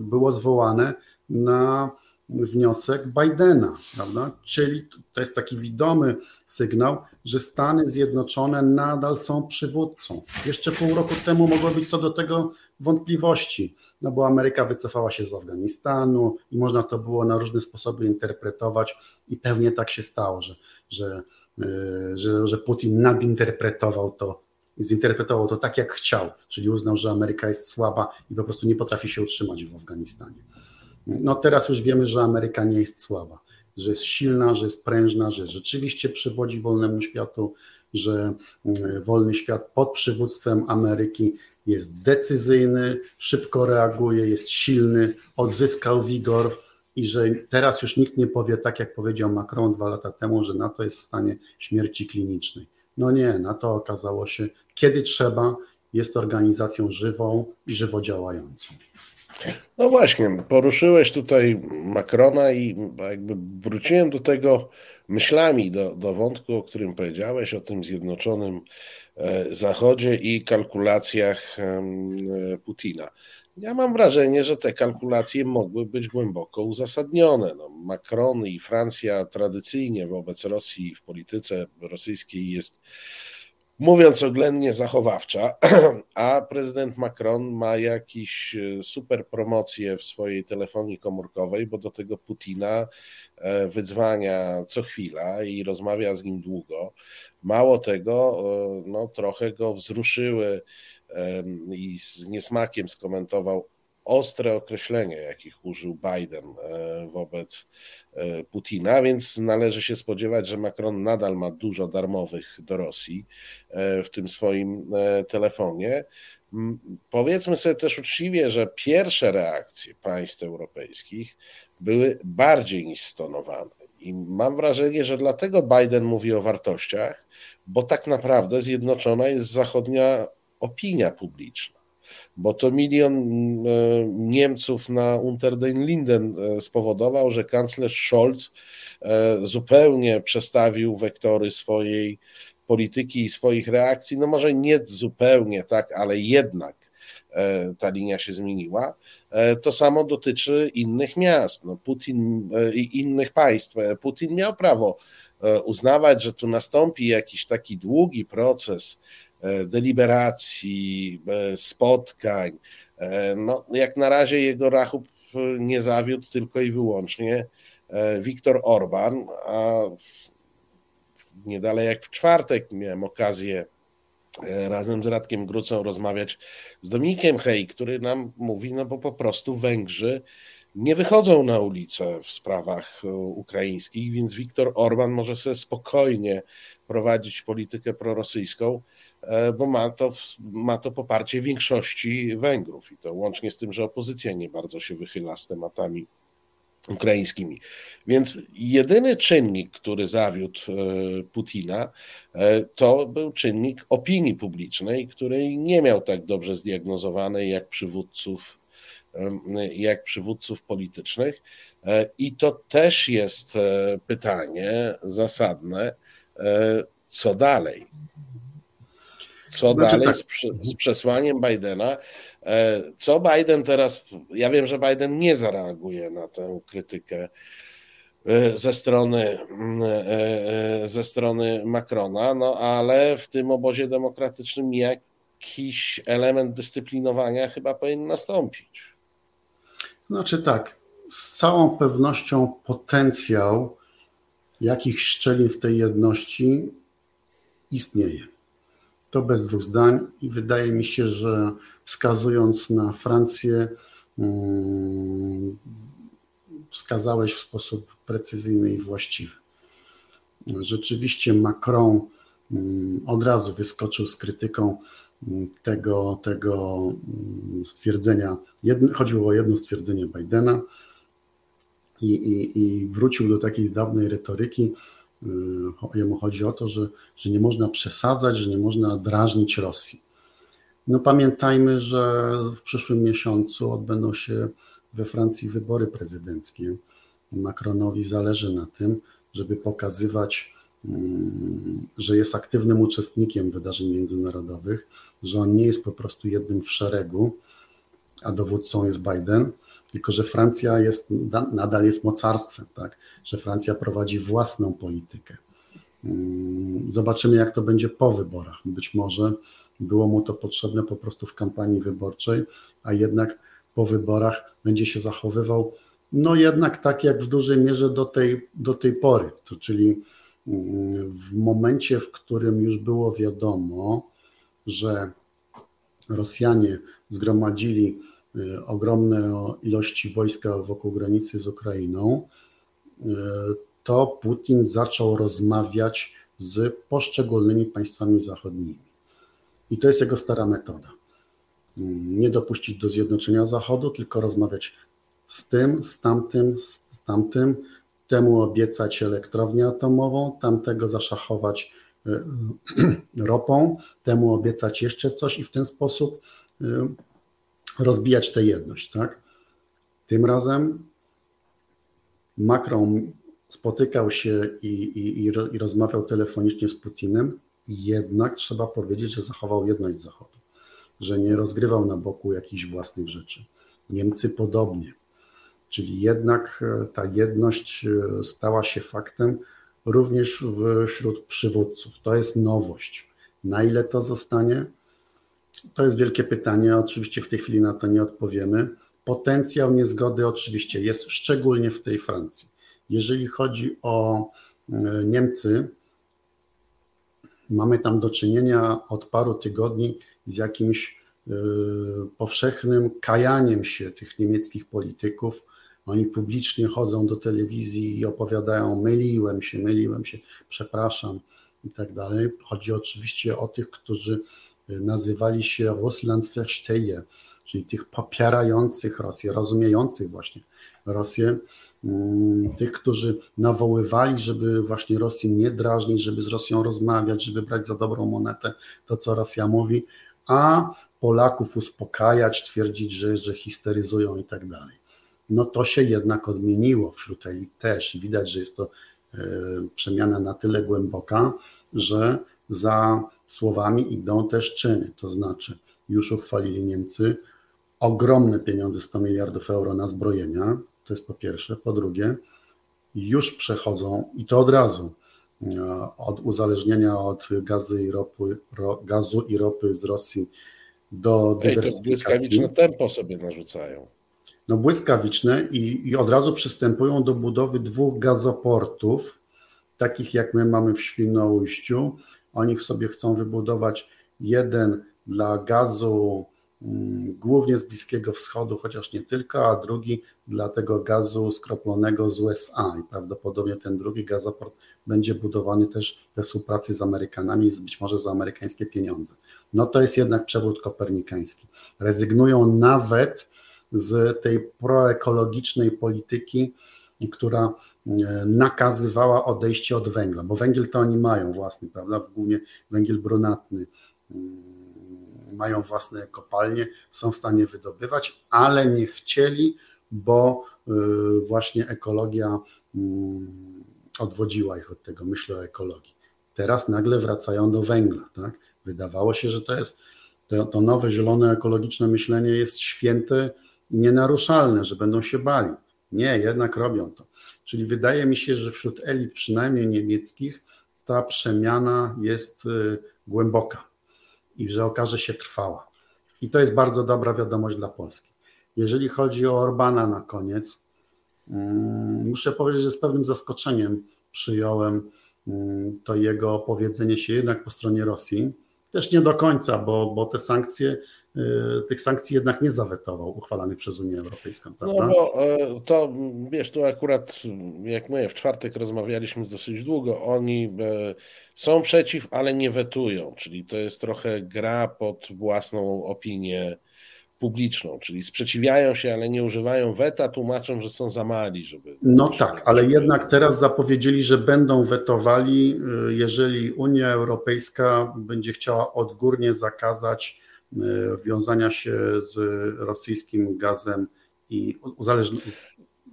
było zwołane na wniosek Bidena, prawda? Czyli to jest taki widomy sygnał, że Stany Zjednoczone nadal są przywódcą. Jeszcze pół roku temu mogło być co do tego wątpliwości, no bo Ameryka wycofała się z Afganistanu i można to było na różne sposoby interpretować i pewnie tak się stało, że, że, e, że, że Putin nadinterpretował to zinterpretował to tak, jak chciał, czyli uznał, że Ameryka jest słaba i po prostu nie potrafi się utrzymać w Afganistanie. No teraz już wiemy, że Ameryka nie jest słaba, że jest silna, że jest prężna, że rzeczywiście przywodzi wolnemu światu, że mm, wolny świat pod przywództwem Ameryki jest decyzyjny, szybko reaguje, jest silny, odzyskał wigor i że teraz już nikt nie powie tak, jak powiedział Macron dwa lata temu, że NATO jest w stanie śmierci klinicznej. No nie, NATO okazało się, kiedy trzeba, jest organizacją żywą i żywo działającą. No właśnie, poruszyłeś tutaj Macrona i jakby wróciłem do tego myślami, do, do wątku, o którym powiedziałeś, o tym zjednoczonym e, Zachodzie i kalkulacjach Putina. Ja mam wrażenie, że te kalkulacje mogły być głęboko uzasadnione. No, Macron i Francja tradycyjnie wobec Rosji w polityce rosyjskiej jest mówiąc oględnie, zachowawcza, a prezydent Macron ma jakiś e, super promocję w swojej telefonii komórkowej, bo do tego Putina e, wydzwania co chwila i rozmawia z nim długo. Mało tego, e, no, trochę go wzruszyły i z niesmakiem skomentował ostre określenia, jakich użył Biden e, wobec e, Putina, więc należy się spodziewać, że Macron nadal ma dużo darmowych do Rosji e, w tym swoim telefonie. Powiedzmy sobie też uczciwie, że pierwsze reakcje państw europejskich były bardziej niż stonowane. I mam wrażenie, że dlatego Biden mówi o wartościach, bo tak naprawdę zjednoczona jest zachodnia opinia publiczna bo to milion e, Niemców na Unter den Linden e, spowodował, że kanclerz Scholz e, zupełnie przestawił wektory swojej polityki i swoich reakcji. No może nie zupełnie tak, ale jednak ta linia się zmieniła. To samo dotyczy innych miast, no Putin i innych państw. Putin miał prawo uznawać, że tu nastąpi jakiś taki długi proces deliberacji, e, spotkań. E, no, jak na razie jego rachub nie zawiódł tylko i wyłącznie Viktor Orban, a nie dalej jak w czwartek miałem okazję razem z Radkiem Grucą rozmawiać z Dominikiem Hej, który nam mówi, no bo po prostu Węgrzy nie wychodzą na ulicę w sprawach ukraińskich, więc Viktor Orban może sobie spokojnie prowadzić politykę prorosyjską, E, bo ma to, ma to poparcie większości Węgrów i to łącznie z tym, że opozycja nie bardzo się wychyla z tematami ukraińskimi. Więc jedyny czynnik, który zawiódł e, Putina, e, to był czynnik opinii publicznej, której nie miał tak dobrze zdiagnozowanej jak przywódców jak przywódców politycznych. I to też jest pytanie zasadne, co dalej co znaczy, dalej tak. z, z, przesłaniem Bidena. E, co Biden teraz, ja wiem, że Biden nie zareaguje na tę krytykę e, ze strony, e, ze strony Macrona, no ale w tym obozie demokratycznym jakiś element dyscyplinowania chyba powinien nastąpić. Znaczy tak, z całą pewnością potencjał jakichś szczelin w tej jedności istnieje. To bez dwóch zdań i wydaje mi się, że wskazując na Francję, mm, wskazałeś w sposób precyzyjny i właściwy. Rzeczywiście Macron mm, od razu wyskoczył z krytyką mm, tego, tego stwierdzenia. chodziło o jedno stwierdzenie Bidena, i, i, i wrócił do takiej dawnej retoryki. Jemu chodzi o to, że, że nie można przesadzać, że nie można drażnić Rosji. No pamiętajmy, że w przyszłym miesiącu odbędą się we Francji wybory prezydenckie. Macronowi zależy na tym, żeby pokazywać, mm, że jest aktywnym uczestnikiem wydarzeń międzynarodowych, że on nie jest po prostu jednym w szeregu, a dowódcą jest Biden, tylko że Francja jest, nadal jest mocarstwem, tak? że Francja prowadzi własną politykę. Mm, zobaczymy, jak to będzie po wyborach. Być może było mu to potrzebne po prostu w kampanii wyborczej, a jednak po wyborach będzie się zachowywał, no jednak tak jak w dużej mierze do tej, do tej pory, to czyli mm, w momencie, w którym już było wiadomo, że Rosjanie zgromadzili ogromne ilości wojska wokół granicy z Ukrainą, y, to Putin zaczął rozmawiać z poszczególnymi państwami zachodnimi. I to jest jego stara metoda. Nie dopuścić do zjednoczenia Zachodu, tylko rozmawiać z tym, z tamtym, z tamtym, temu obiecać elektrownię atomową, tamtego zaszachować e, ropą, temu obiecać jeszcze coś i w ten sposób rozbijać tę jedność. Tak? Tym razem Macron spotykał się i, i, i rozmawiał telefonicznie z Putinem, jednak trzeba powiedzieć, że zachował jedność Zachodu, że nie rozgrywał na boku jakichś własnych rzeczy. Niemcy podobnie. Czyli jednak e, ta jedność e, stała się faktem również wśród przywódców. To jest nowość. Na ile to zostanie? To jest wielkie pytanie. Oczywiście w tej chwili na to nie odpowiemy. Potencjał niezgody oczywiście jest, szczególnie w tej Francji. Jeżeli chodzi o e, Niemcy, mamy tam do czynienia od paru tygodni z jakimś e, powszechnym kajaniem się tych niemieckich polityków. Oni publicznie chodzą do telewizji i opowiadają: myliłem się, myliłem się, przepraszam i tak dalej. Chodzi oczywiście o tych, którzy nazywali się Russlandversteher, czyli tych popierających Rosję, rozumiejących właśnie Rosję, Mm, tych, którzy nawoływali, żeby właśnie Rosji nie drażnić, żeby z Rosją rozmawiać, żeby brać za dobrą monetę to, co Rosja mówi, a Polaków uspokajać, twierdzić, że, że histeryzują i tak dalej. No to się jednak odmieniło wśród elit też widać, że jest to e, przemiana na tyle głęboka, że za słowami idą też czyny, to znaczy już uchwalili Niemcy ogromne pieniądze, 100 miliardów euro na zbrojenia, to jest po pierwsze. Po drugie, już przechodzą i to od razu e, od uzależnienia od gazu i ropy, ro, gazu i ropy z Rosji do Ej, to błyskawiczne tempo sobie narzucają. No błyskawiczne i, i od razu przystępują do budowy dwóch gazoportów, takich jak my mamy w Świnoujściu. Oni sobie chcą wybudować jeden dla gazu Mm, głównie z Bliskiego Wschodu, chociaż nie tylko, a drugi dla tego gazu skroplonego z USA i prawdopodobnie ten drugi gazoport będzie budowany też we współpracy z Amerykanami, być może za amerykańskie pieniądze. No to jest jednak przewód kopernikański. Rezygnują nawet z tej proekologicznej polityki, która nakazywała odejście od węgla, bo węgiel to oni mają własny, prawda, głównie węgiel brunatny mm, mają własne kopalnie, są w stanie wydobywać, ale nie chcieli, bo y, właśnie ekologia mm, odwodziła ich od tego, myślę o ekologii. Teraz nagle wracają do węgla. Tak? Wydawało się, że to jest to, to nowe, zielone, ekologiczne myślenie jest święte i nienaruszalne, że będą się bali. Nie, jednak robią to. Czyli wydaje mi się, że wśród elit, przynajmniej niemieckich, ta przemiana jest y, głęboka i że okaże się trwała. I to jest bardzo dobra wiadomość dla Polski. Jeżeli chodzi o Orbana na koniec, mm, muszę powiedzieć, że z pewnym zaskoczeniem przyjąłem mm, to jego opowiedzenie się jednak po stronie Rosji. Też nie do końca, bo, bo te sankcje tych sankcji jednak nie zawetował uchwalanych przez Unię Europejską, no prawda? No bo e, to, wiesz, tu akurat, jak my w czwartek rozmawialiśmy dosyć długo, oni e, są przeciw, ale nie wetują, czyli to jest trochę gra pod własną opinię publiczną, czyli sprzeciwiają się, ale nie używają weta, tłumaczą, że są za mali, żeby. No tak, ale jednak teraz zapowiedzieli, że będą wetowali, y, jeżeli Unia Europejska będzie chciała odgórnie zakazać y, wiązania się z rosyjskim gazem i uzależnienia.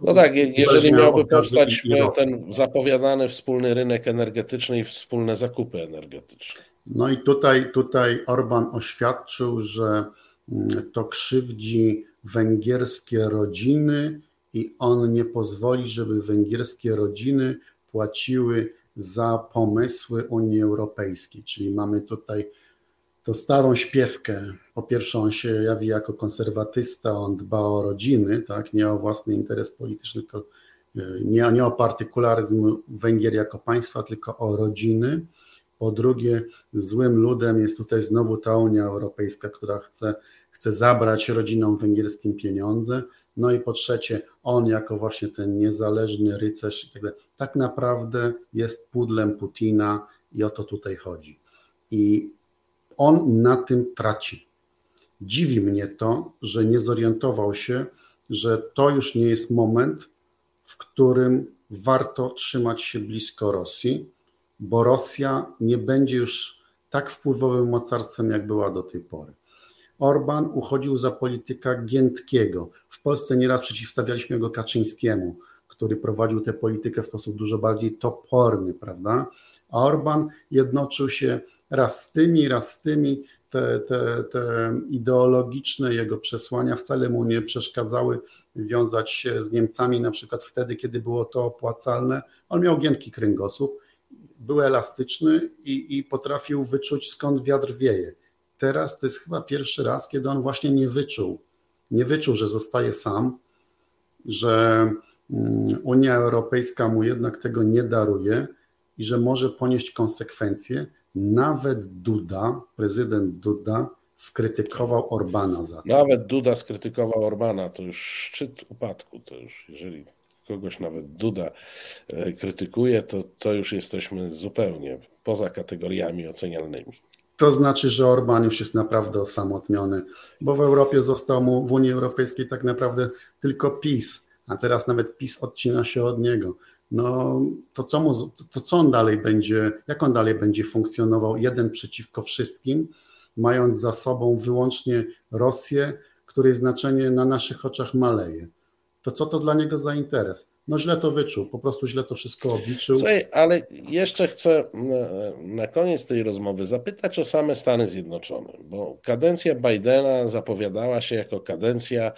No tak, jeżeli miałby powstać ten zapowiadany wspólny rynek energetyczny i wspólne zakupy energetyczne. No i tutaj, tutaj Orban oświadczył, że mm, to krzywdzi węgierskie rodziny i on nie pozwoli, żeby węgierskie rodziny płaciły za pomysły Unii Europejskiej. Czyli mamy tutaj to starą śpiewkę. Po pierwsze, on się jawi jako konserwatysta, on dba o rodziny, tak? nie o własny interes polityczny, tylko e, nie, nie o partykularyzm Węgier jako państwa, tylko o rodziny. Po drugie, złym ludem jest tutaj znowu ta Unia Europejska, która chce, chce zabrać rodzinom węgierskim pieniądze. No i po trzecie, on jako właśnie ten niezależny rycerz tak, tak naprawdę jest pudlem Putina i o to tutaj chodzi. I on na tym traci. Dziwi mnie to, że nie zorientował się, że to już nie jest moment, w którym warto trzymać się blisko Rosji, bo Rosja nie będzie już tak wpływowym mocarstwem, jak była do tej pory. Orban uchodził za polityka Giętkiego. W Polsce nieraz przeciwstawialiśmy go Kaczyńskiemu, który prowadził tę politykę w sposób dużo bardziej toporny, prawda? A Orban jednoczył się raz z tymi, raz z tymi. Te, te, te ideologiczne jego przesłania wcale mu nie przeszkadzały wiązać się z Niemcami, na przykład wtedy, kiedy było to opłacalne. On miał giętki kręgosłup, był elastyczny i, i potrafił wyczuć skąd wiatr wieje. Teraz to jest chyba pierwszy raz, kiedy on właśnie nie wyczuł, nie wyczuł, że zostaje sam, że mm, Unia Europejska mu jednak tego nie daruje i że może ponieść konsekwencje, nawet Duda, prezydent Duda, skrytykował Orbana za to. Nawet Duda skrytykował Orbana, to już szczyt upadku. To już, jeżeli kogoś nawet Duda e, krytykuje, to, to już jesteśmy zupełnie poza kategoriami ocenialnymi. To znaczy, że Orban już jest naprawdę osamotniony, bo w Europie został mu, w Unii Europejskiej tak naprawdę tylko PiS, a teraz nawet PiS odcina się od niego no to co, mu, to co on dalej będzie, jak on dalej będzie funkcjonował jeden przeciwko wszystkim, mając za sobą wyłącznie Rosję, której znaczenie na naszych oczach maleje. To co to dla niego za interes? No źle to wyczuł, po prostu źle to wszystko obliczył. Słuchaj, ale jeszcze chcę na, na, koniec tej rozmowy zapytać o same Stany Zjednoczone, bo kadencja Bidena zapowiadała się jako kadencja,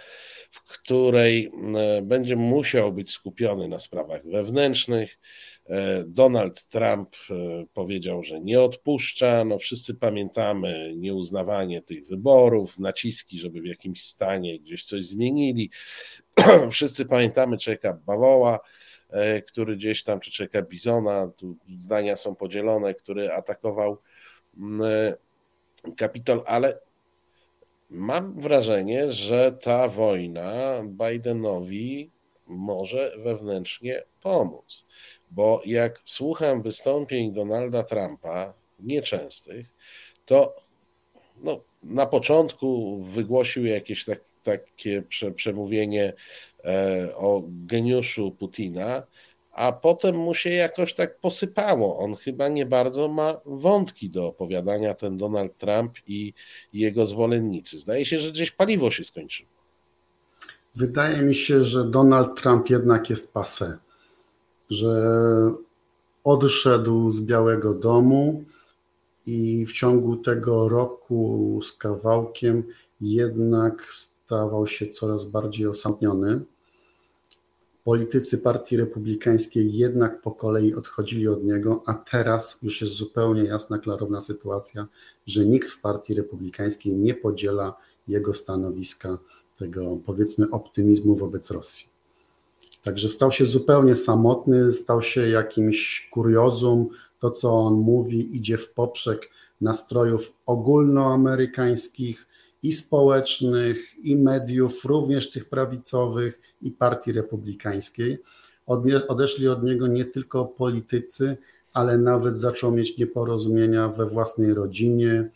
w której e, będzie musiał być skupiony na sprawach wewnętrznych. E, Donald Trump e, powiedział, że nie odpuszcza. No wszyscy pamiętamy nieuznawanie tych wyborów, naciski, żeby w jakimś stanie gdzieś coś zmienili. Wszyscy pamiętamy człowieka Bawoła, który gdzieś tam, czy człowieka Bizona, tu zdania są podzielone, który atakował mm, Kapitol, ale Mam wrażenie, że ta wojna Bidenowi może wewnętrznie pomóc, bo jak słucham wystąpień Donalda Trumpa, nieczęstych, to no, na początku wygłosił jakieś tak, takie przemówienie e, o geniuszu Putina, a potem mu się jakoś tak posypało. On chyba nie bardzo ma wątki do opowiadania, ten Donald Trump i jego zwolennicy. Zdaje się, że gdzieś paliwo się skończyło. Wydaje mi się, że Donald Trump jednak jest passé, że odszedł z Białego Domu i w ciągu tego roku z kawałkiem jednak stawał się coraz bardziej osamotniony politycy Partii Republikańskiej jednak po kolei odchodzili od niego, a teraz już jest zupełnie jasna, klarowna sytuacja, że nikt w Partii Republikańskiej nie podziela jego stanowiska, tego powiedzmy optymizmu wobec Rosji. Także stał się zupełnie samotny, stał się jakimś kuriozum. To, co on mówi, idzie w poprzek nastrojów ogólnoamerykańskich i społecznych, i mediów, również tych prawicowych, i Partii Republikańskiej. Odeszli od niego nie tylko politycy, ale nawet zaczął mieć nieporozumienia we własnej rodzinie.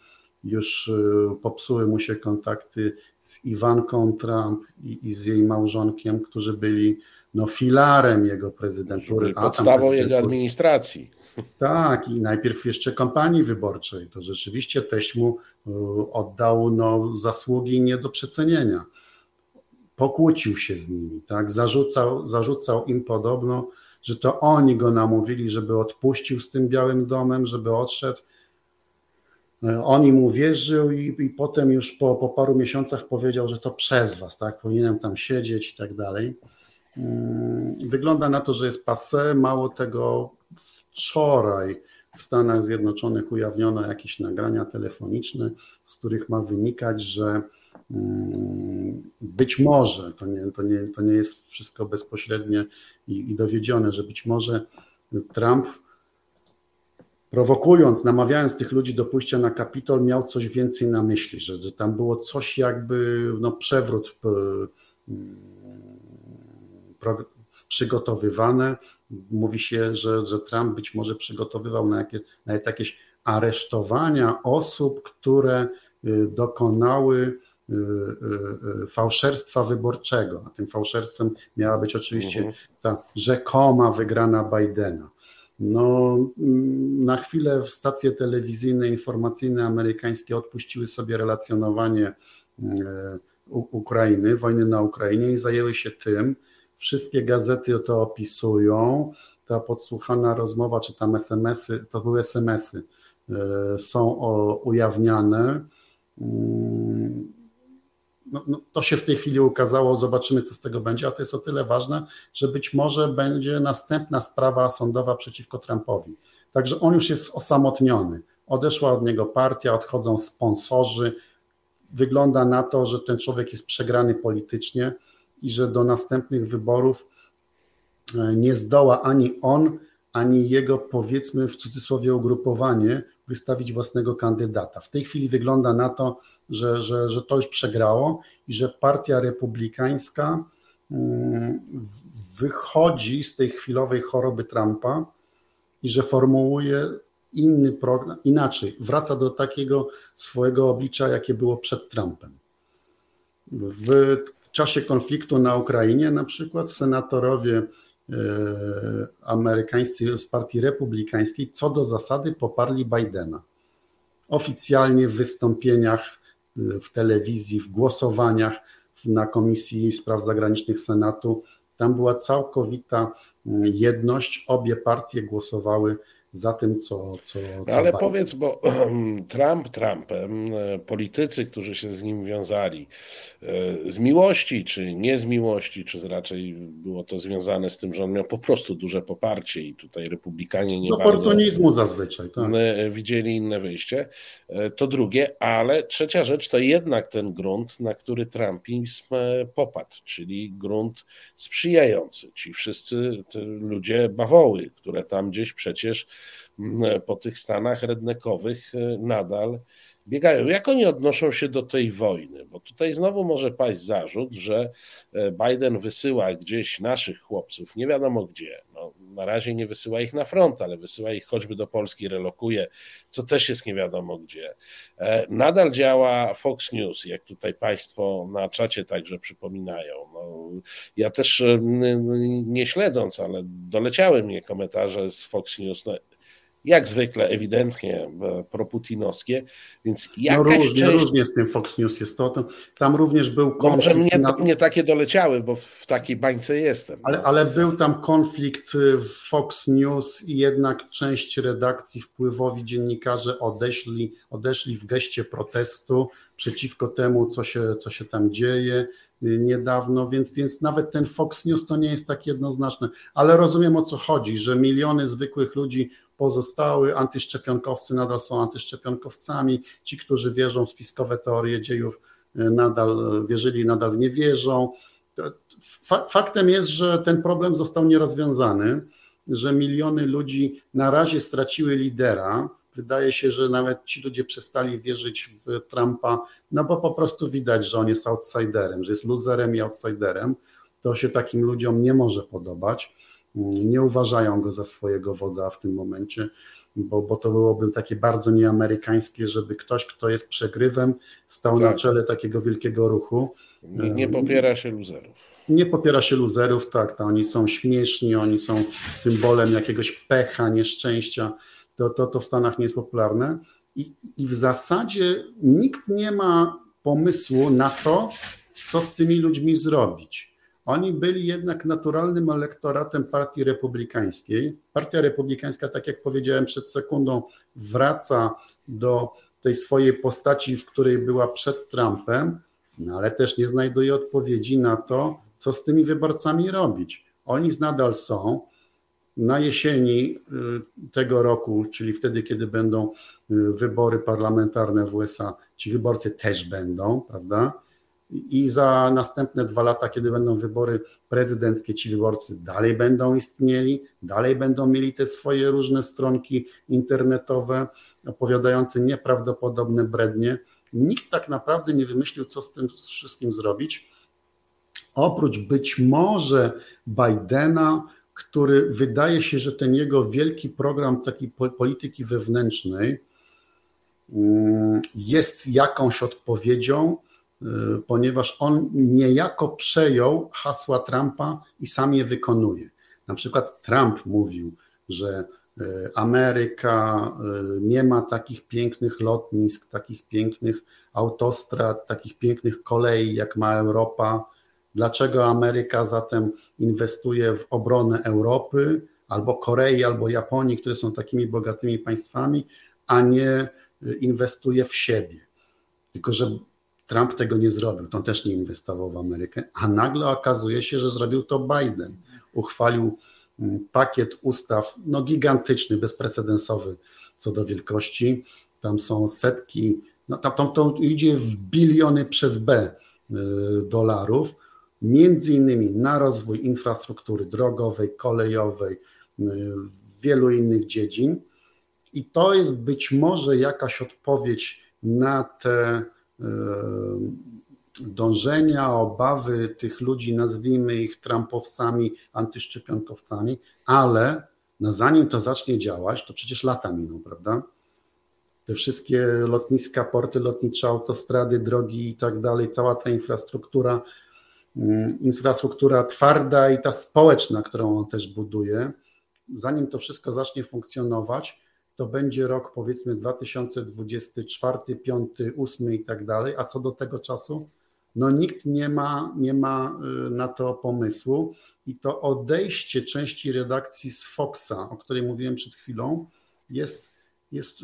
już y, popsuły mu się kontakty z Iwanką Trump i, i z jej małżonkiem, którzy byli no, filarem jego prezydentury. Podstawą jego administracji. Tak, i najpierw jeszcze kampanii wyborczej. To rzeczywiście teść mu oddał no, zasługi nie do przecenienia. Pokłócił się z nimi, tak? zarzucał, zarzucał im podobno, że to oni go namówili, żeby odpuścił z tym Białym Domem, żeby odszedł. Y, on im uwierzył i, i potem już po, po paru miesiącach powiedział, że to przez was, tak? Powinienem tam siedzieć i tak dalej. Y, wygląda na to, że jest passe. Mało tego, wczoraj w Stanach Zjednoczonych ujawniono jakieś nagrania telefoniczne, z których ma wynikać, że mm, być może, to nie, to nie, to nie jest wszystko bezpośrednie i, i dowiedzione, że być może Trump prowokując, namawiając tych ludzi do pójścia na Kapitol, miał coś więcej na myśli, że, że tam było coś jakby no, przewrót mm, pro, przygotowywane, Mówi się, że, że Trump być może przygotowywał na jakie, nawet jakieś aresztowania osób, które y, dokonały y, y, fałszerstwa wyborczego, a tym fałszerstwem miała być oczywiście mhm. ta rzekoma wygrana Bidena. No, mm, na chwilę stacje telewizyjne, informacyjne amerykańskie odpuściły sobie relacjonowanie Ukrainy, wojny na Ukrainie i zajęły się tym, Wszystkie gazety to opisują. Ta podsłuchana rozmowa, czy tam SMS-y, to były SMS-y, e, są ujawniane. Mm, no, no, to się w tej chwili ukazało, zobaczymy, co z tego będzie, a to jest o tyle ważne, że być może będzie następna sprawa sądowa przeciwko Trumpowi. Także on już jest osamotniony. Odeszła od niego partia, odchodzą sponsorzy. Wygląda na to, że ten człowiek jest przegrany politycznie i że do następnych wyborów e, nie zdoła ani on, ani jego powiedzmy w cudzysłowie ugrupowanie wystawić własnego kandydata. W tej chwili wygląda na to, że, że, że to już przegrało i że partia republikańska mm, wychodzi z tej chwilowej choroby Trumpa i że formułuje inny program, inaczej, wraca do takiego swojego oblicza, jakie było przed Trumpem. W czasie konfliktu na Ukrainie na przykład senatorowie e, amerykańscy z partii republikańskiej co do zasady poparli Bidena. Oficjalnie w wystąpieniach e, w telewizji, w głosowaniach na Komisji Spraw Zagranicznych Senatu, tam była całkowita jedność. Obie partie głosowały za tym, co. co, co ale powiedz, bo Trump Trumpem, e, politycy, którzy się z nim wiązali, e, z miłości, czy nie z miłości, czy raczej było to związane z tym, że on miał po prostu duże poparcie i tutaj republikanie nie z oportunizmu zazwyczaj, tak. E, widzieli inne wyjście. To drugie, ale trzecia rzecz to jednak ten grunt, na który Trumpizm popadł, czyli grunt sprzyjający. Ci wszyscy ludzie bawoły, które tam gdzieś przecież po tych stanach rednekowych e, nadal biegają. Jak oni odnoszą się do tej wojny? Bo tutaj znowu może paść zarzut, że e, Biden wysyła gdzieś naszych chłopców, nie wiadomo gdzie. No, na razie nie wysyła ich na front, ale wysyła ich choćby do Polski, relokuje, co też jest nie wiadomo gdzie. E, nadal działa Fox News, jak tutaj Państwo na czacie także przypominają. No, ja też nie śledząc, ale doleciały mnie komentarze z Fox News. No, jak zwykle ewidentnie e, proputinowskie, więc no jakaś no różnie, część... różnie z tym Fox News jest to, tam również był konflikt... Może mnie, na... mnie takie doleciały, bo w takiej bańce jestem. Ale, no. ale był tam konflikt w Fox News i jednak część redakcji, wpływowi dziennikarze odeszli, odeszli w geście protestu przeciwko temu, co się, co się tam dzieje y, niedawno, więc, więc nawet ten Fox News to nie jest tak jednoznaczne, ale rozumiem o co chodzi, że miliony zwykłych ludzi pozostały antyszczepionkowcy nadal są antyszczepionkowcami, ci, którzy wierzą w spiskowe teorie dziejów, e, nadal wierzyli, nadal nie wierzą. Faktem jest, że ten problem został nierozwiązany, że miliony ludzi na razie straciły lidera. Wydaje się, że nawet ci ludzie przestali wierzyć w Trumpa, no bo po prostu widać, że on jest outsiderem, że jest loserem i outsiderem. To się takim ludziom nie może podobać nie uważają go za swojego wodza w tym momencie. bo, bo to byłoby takie bardzo nieamerykańskie, żeby ktoś, kto jest przegrywem, stał tak. na czele takiego wielkiego ruchu. Nie, nie popiera się luzerów. Nie popiera się luzerów, tak, to oni są śmieszni, oni są symbolem jakiegoś pecha, nieszczęścia. To, to, to w Stanach nie jest popularne. I, I w zasadzie nikt nie ma pomysłu na to, co z tymi ludźmi zrobić. Oni byli jednak naturalnym elektoratem Partii Republikańskiej. Partia Republikańska, tak jak powiedziałem przed sekundą, wraca do tej swojej postaci, w której była przed Trumpem, no ale też nie znajduje odpowiedzi na to, co z tymi wyborcami robić. Oni nadal są. Na jesieni y, tego roku, czyli wtedy, kiedy będą y, wybory parlamentarne w USA, ci wyborcy też będą, prawda? I za następne dwa lata, kiedy będą wybory prezydenckie, ci wyborcy dalej będą istnieli, dalej będą mieli te swoje różne stronki internetowe opowiadające nieprawdopodobne brednie. Nikt tak naprawdę nie wymyślił, co z tym wszystkim zrobić. Oprócz być może Bidena, który wydaje się, że ten jego wielki program takiej polityki wewnętrznej mm, jest jakąś odpowiedzią, ponieważ on niejako przejął hasła Trumpa i sam je wykonuje. Na przykład Trump mówił, że y, Ameryka y, nie ma takich pięknych lotnisk, takich pięknych autostrad, takich pięknych kolei, jak ma Europa Dlaczego Ameryka zatem inwestuje w obronę Europy, albo Korei, albo Japonii, które są takimi bogatymi państwami, a nie inwestuje w siebie? Tylko, że Trump tego nie zrobił, to też nie inwestował w Amerykę, a nagle okazuje się, że zrobił to Biden. Uchwalił mm, pakiet ustaw, no gigantyczny, bezprecedensowy co do wielkości. Tam są setki, no tam, tam to idzie w biliony przez B y, dolarów między innymi na rozwój infrastruktury drogowej, kolejowej, y, wielu innych dziedzin. I to jest być może jakaś odpowiedź na te dążenia, obawy tych ludzi, nazwijmy ich Trumpowcami, antyszczepionkowcami, ale no zanim to zacznie działać, to przecież lata miną, prawda? Te wszystkie lotniska, porty lotnicze, autostrady, drogi i tak dalej, cała ta infrastruktura Mm, infrastruktura twarda i ta społeczna, którą on też buduje, zanim to wszystko zacznie funkcjonować, to będzie rok powiedzmy 2024, 5, 8 i tak dalej, a co do tego czasu, no nikt nie ma, nie ma y, na to pomysłu. I to odejście części redakcji z Foxa, o której mówiłem przed chwilą, jest, jest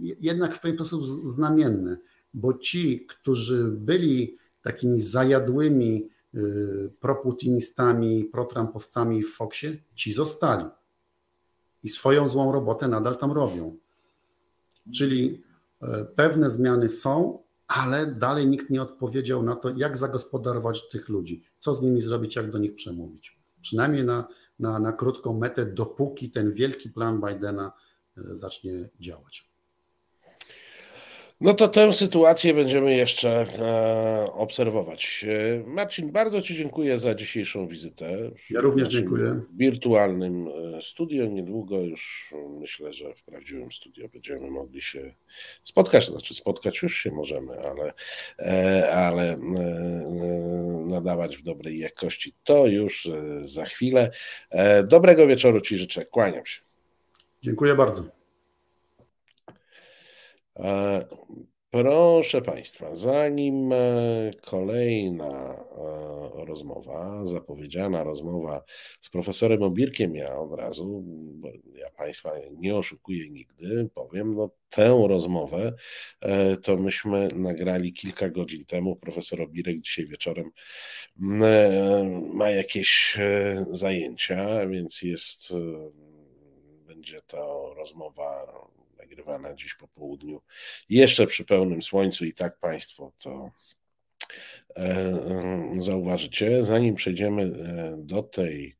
jednak w pewien sposób znamienne, bo ci, którzy byli takimi zajadłymi Y, proputinistami, protrampowcami w Foxie, ci zostali. I swoją złą robotę nadal tam robią. Czyli e, pewne zmiany są, ale dalej nikt nie odpowiedział na to, jak zagospodarować tych ludzi, co z nimi zrobić, jak do nich przemówić. Przynajmniej na, na, na krótką metę, dopóki ten wielki plan Bidena e, zacznie działać. No to tę sytuację będziemy jeszcze e, obserwować. E, Marcin, bardzo Ci dziękuję za dzisiejszą wizytę. Ja również dziękuję. W wirtualnym e, studio. Niedługo już myślę, że w prawdziwym studio będziemy mogli się spotkać. Znaczy, spotkać już się możemy, ale, ale nadawać w dobrej jakości to już za chwilę. Dobrego wieczoru Ci życzę. Kłaniam się. Dziękuję bardzo. E, proszę Państwa, zanim e, kolejna e, rozmowa, zapowiedziana rozmowa z profesorem Obirkiem, ja od razu, bo ja Państwa nie oszukuję nigdy, powiem, no tę rozmowę to myśmy nagrali kilka godzin temu. Profesor Obirek dzisiaj wieczorem ma jakieś zajęcia, więc jest, będzie to rozmowa nagrywana dziś po południu, jeszcze przy pełnym słońcu i tak Państwo to e, e, zauważycie. Zanim przejdziemy e, do tej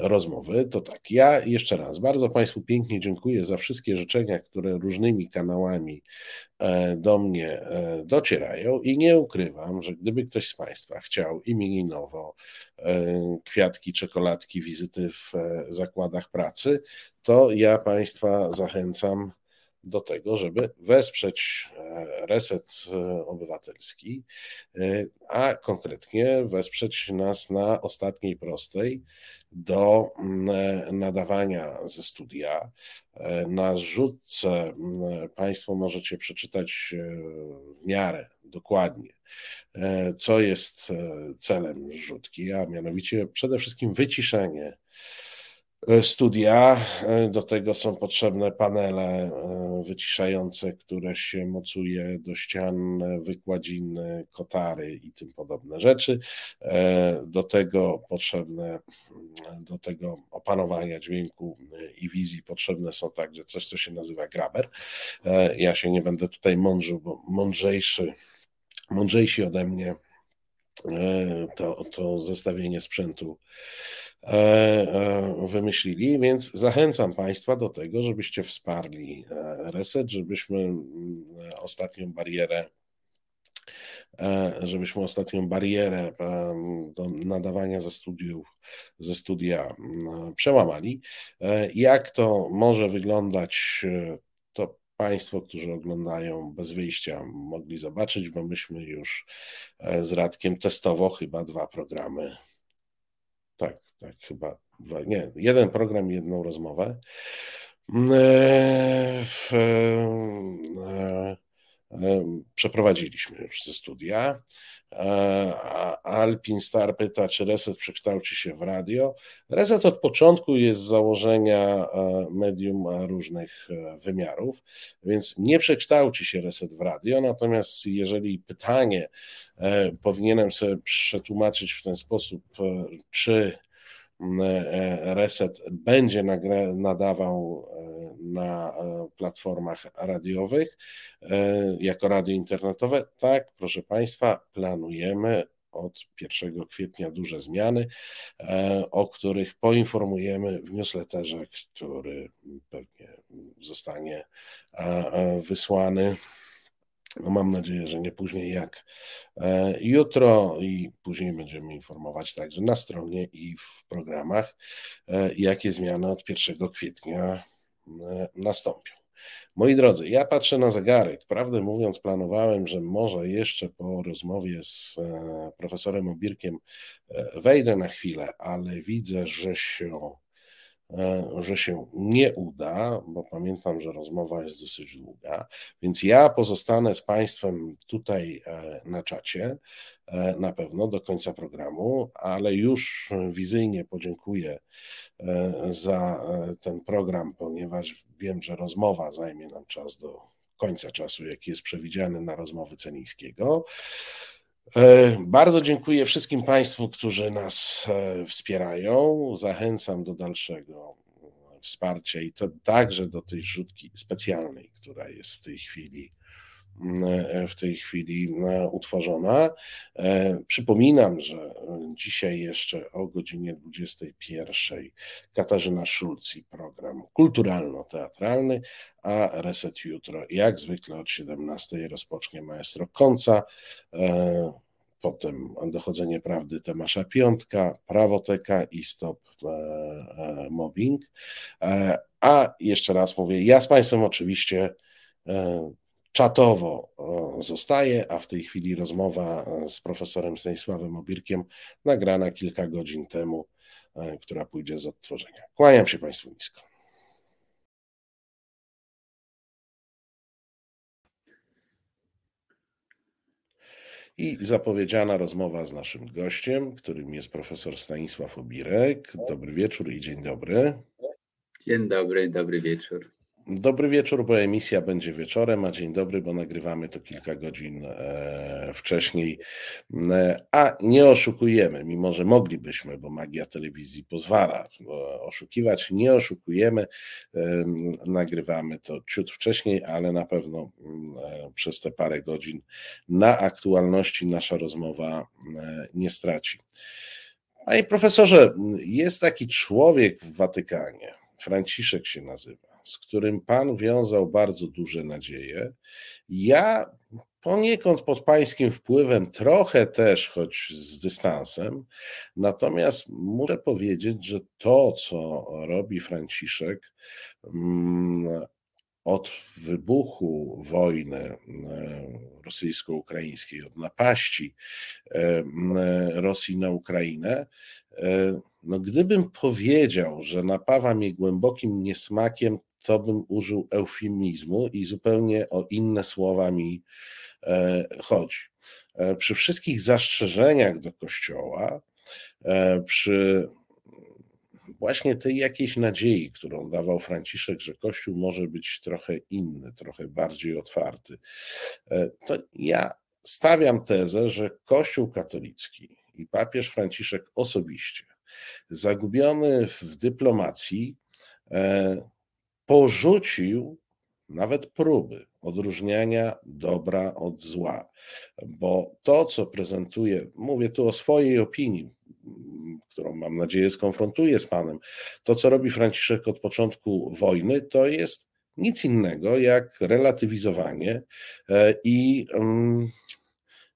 rozmowy, to tak. Ja jeszcze raz bardzo Państwu pięknie dziękuję za wszystkie życzenia, które różnymi kanałami do mnie docierają i nie ukrywam, że gdyby ktoś z Państwa chciał imieninowo kwiatki, czekoladki, wizyty w zakładach pracy, to ja Państwa zachęcam do tego, żeby wesprzeć e, reset e, obywatelski, e, a konkretnie wesprzeć nas na ostatniej prostej do nadawania ze studia. Na zrzutce Państwo możecie przeczytać w miarę dokładnie, co jest celem zrzutki, a mianowicie przede wszystkim wyciszenie studia. E, do tego są potrzebne panele e, wyciszające, które się mocuje do ścian, wykładziny, kotary i tym podobne rzeczy. Do tego potrzebne, do tego opanowania dźwięku i wizji potrzebne są także coś, co się nazywa graber. Ja się nie będę tutaj mądrzył, bo mądrzejszy, mądrzejsi ode mnie to, to zestawienie sprzętu E, e, wymyślili, więc zachęcam Państwa do tego, żebyście wsparli e, reset, żebyśmy mm, ostatnią barierę żebyśmy ostatnią barierę do nadawania ze studiów, ze studia mm, przełamali. Jak to może wyglądać, to Państwo, którzy oglądają bez wyjścia, mogli zobaczyć, bo myśmy już z Radkiem testowo chyba dwa programy tak, tak, chyba nie, jeden program, jedną rozmowę. Mm, e, e, e, przeprowadziliśmy już ze studia. Alpin Star pyta, czy reset przekształci się w radio. Reset od początku jest z założenia medium różnych wymiarów, więc nie przekształci się reset w radio. Natomiast jeżeli pytanie powinienem sobie przetłumaczyć w ten sposób, czy reset będzie nadawał na platformach radiowych jako radio internetowe. Tak, proszę Państwa, planujemy od 1 kwietnia duże zmiany, o których poinformujemy w newsletterze, który pewnie zostanie wysłany. No mam nadzieję, że nie później jak jutro i później będziemy informować także na stronie i w programach, jakie zmiany od 1 kwietnia nastąpią. Moi drodzy, ja patrzę na zegarek. Prawdę mówiąc, planowałem, że może jeszcze po rozmowie z e, profesorem Obirkiem e, wejdę na chwilę, ale widzę, że się, e, że się nie uda, bo pamiętam, że rozmowa jest dosyć długa. Więc ja pozostanę z Państwem tutaj na czacie na pewno do końca programu, ale już wizyjnie podziękuję za ten program, ponieważ wiem, że rozmowa zajmie nam czas do końca czasu, jaki jest przewidziany na rozmowy Celińskiego. E, bardzo dziękuję wszystkim Państwu, którzy nas e, wspierają. Zachęcam do dalszego wsparcia i to także do tej rzutki specjalnej, która jest w tej chwili E, w tej chwili e, utworzona. E, przypominam, że dzisiaj jeszcze o godzinie 21 Katarzyna Szulc i program kulturalno-teatralny, a Reset jutro jak zwykle od 17 rozpocznie maestro Konca. Potem dochodzenie prawdy Tomasza Piątka, prawoteka i stop mobbing. A jeszcze raz mówię, ja z Państwem oczywiście czatowo zostaje, a w tej chwili rozmowa e, z profesorem Stanisławem Obirkiem nagrana kilka godzin temu, e, która pójdzie z odtworzenia. Kłaniam się Państwu nisko. I zapowiedziana rozmowa z naszym gościem, którym jest profesor Stanisław Obirek. Dobry wieczór i dzień dobry. Dzień dobry, dobry wieczór. Dobry wieczór, bo emisja będzie wieczorem, a dzień dobry, bo nagrywamy to kilka godzin e, wcześniej. E, a nie oszukujemy, mimo że moglibyśmy, bo magia telewizji pozwala oszukiwać, nie oszukujemy. E, nagrywamy to ciut wcześniej, ale na pewno przez te parę godzin na aktualności nasza rozmowa nie straci. Panie profesorze, jest taki człowiek w Watykanie, Franciszek się nazywa, z którym pan wiązał bardzo duże nadzieje. Ja poniekąd pod pańskim wpływem, trochę też, choć z dystansem. Natomiast muszę powiedzieć, że to, co robi Franciszek, mm, od wybuchu wojny e, rosyjsko-ukraińskiej, od napaści e, Rosji na Ukrainę, e, no gdybym powiedział, że napawa mnie głębokim niesmakiem, to bym użył eufemizmu i zupełnie o inne słowa mi chodzi. Przy wszystkich zastrzeżeniach do Kościoła, przy właśnie tej jakiejś nadziei, którą dawał Franciszek, że Kościół może być trochę inny, trochę bardziej otwarty, e, to ja stawiam tezę, że Kościół katolicki i papież Franciszek osobiście, zagubiony w dyplomacji, e, porzucił nawet próby odróżniania dobra od zła, bo to, co prezentuje, mówię tu o swojej opinii, którą mam nadzieję skonfrontuję z Panem, to co robi Franciszek od początku wojny, to jest nic innego jak relatywizowanie e, i mm,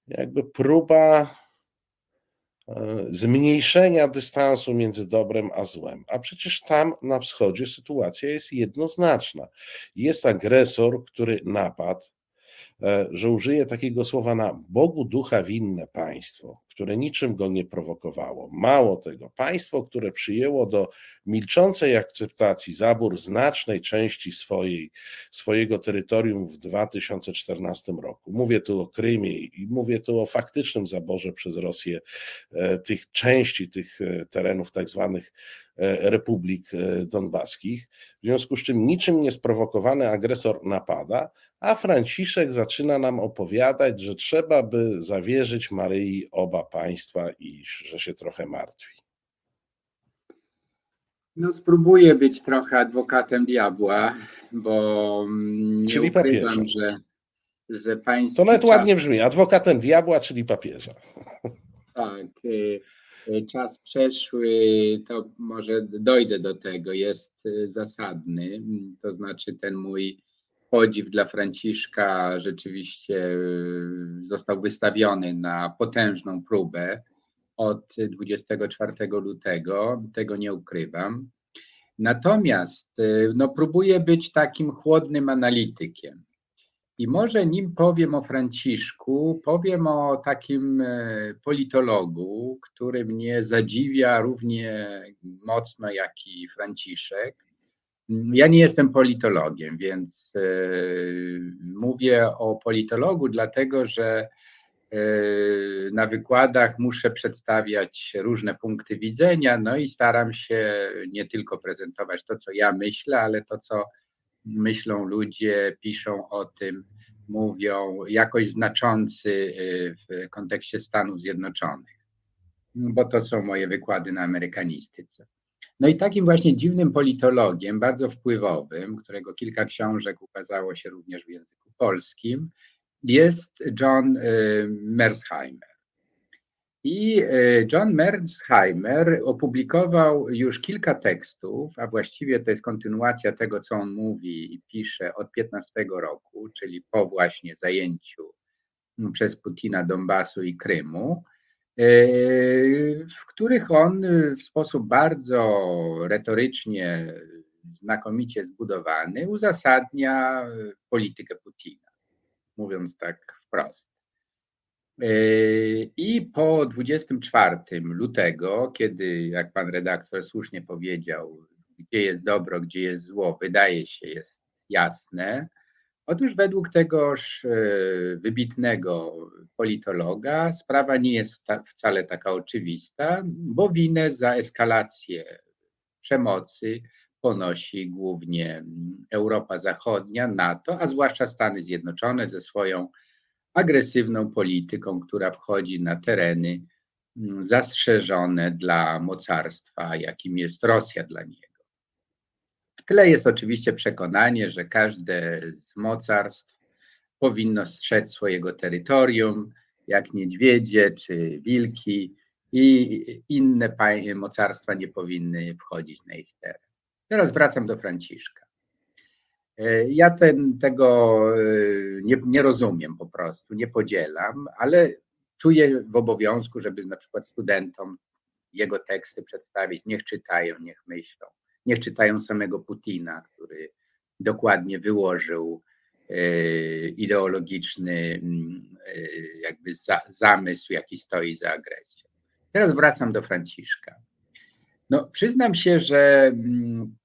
jakby próba zmniejszenia dystansu między dobrem a złem. A przecież tam na wschodzie sytuacja jest jednoznaczna. Jest agresor, który napadł, e, że użyję takiego słowa na Bogu ducha winne państwo, które niczym go nie prowokowało. Mało tego, państwo, które przyjęło do milczącej akceptacji zabór znacznej części swojej, swojego terytorium w 2014 roku. Mówię tu o Krymie i mówię tu o faktycznym zaborze przez Rosję e, tych części, tych e, terenów tak zwanych e, republik donbaskich. W związku z czym niczym niesprowokowany agresor napada, a Franciszek zaczyna nam opowiadać, że trzeba by zawierzyć Maryi oba państwa i że się trochę martwi. No, spróbuję być trochę adwokatem diabła, bo nie czyli ukrywam, papieża. że, że państwo. To nawet ładnie brzmi. Adwokatem diabła, czyli papieża. Tak. Y, y, czas przeszły, to może dojdę do tego, jest y, zasadny. To znaczy ten mój podziw dla Franciszka rzeczywiście y, został wystawiony na potężną próbę od 24 lutego, tego nie ukrywam. Natomiast y, no, próbuję być takim chłodnym analitykiem. I może nim powiem o Franciszku, powiem o takim y, politologu, który mnie zadziwia równie mocno jak i Franciszek, ja nie jestem politologiem, więc e, mówię o politologu, dlatego że e, na wykładach muszę przedstawiać różne punkty widzenia, no i staram się nie tylko prezentować to, co ja myślę, ale to, co myślą ludzie, piszą o tym, mówią, jakoś znaczący e, w kontekście Stanów Zjednoczonych, bo to są moje wykłady na amerykanistyce. No i takim właśnie dziwnym politologiem, bardzo wpływowym, którego kilka książek ukazało się również w języku polskim, jest John y, Mersheimer. I y, John Mersheimer opublikował już kilka tekstów, a właściwie to jest kontynuacja tego, co on mówi i pisze od 15 roku, czyli po właśnie zajęciu przez Putina Donbasu i Krymu. E, w których on w sposób bardzo retorycznie, znakomicie zbudowany uzasadnia politykę Putina, mówiąc tak wprost. E, I po 24 lutego, kiedy, jak pan redaktor słusznie powiedział, gdzie jest dobro, gdzie jest zło, wydaje się jest jasne, Otóż według tegoż e, wybitnego politologa sprawa nie jest wcale taka oczywista, bo winę za eskalację przemocy ponosi głównie Europa Zachodnia, NATO, a zwłaszcza Stany Zjednoczone ze swoją agresywną polityką, która wchodzi na tereny zastrzeżone dla mocarstwa, jakim jest Rosja dla niego. W tle jest oczywiście przekonanie, że każde z mocarstw powinno strzec swojego terytorium, jak niedźwiedzie czy wilki, i inne mocarstwa nie powinny wchodzić na ich teren. Teraz wracam do Franciszka. E, ja ten, tego e, nie, nie rozumiem po prostu, nie podzielam, ale czuję w obowiązku, żeby na przykład studentom jego teksty przedstawić. Niech czytają, niech myślą. Niech czytają samego Putina, który dokładnie wyłożył e, ideologiczny mm, jakby zamysł, jaki stoi za agresją. Teraz wracam do Franciszka. No, przyznam się, że mm,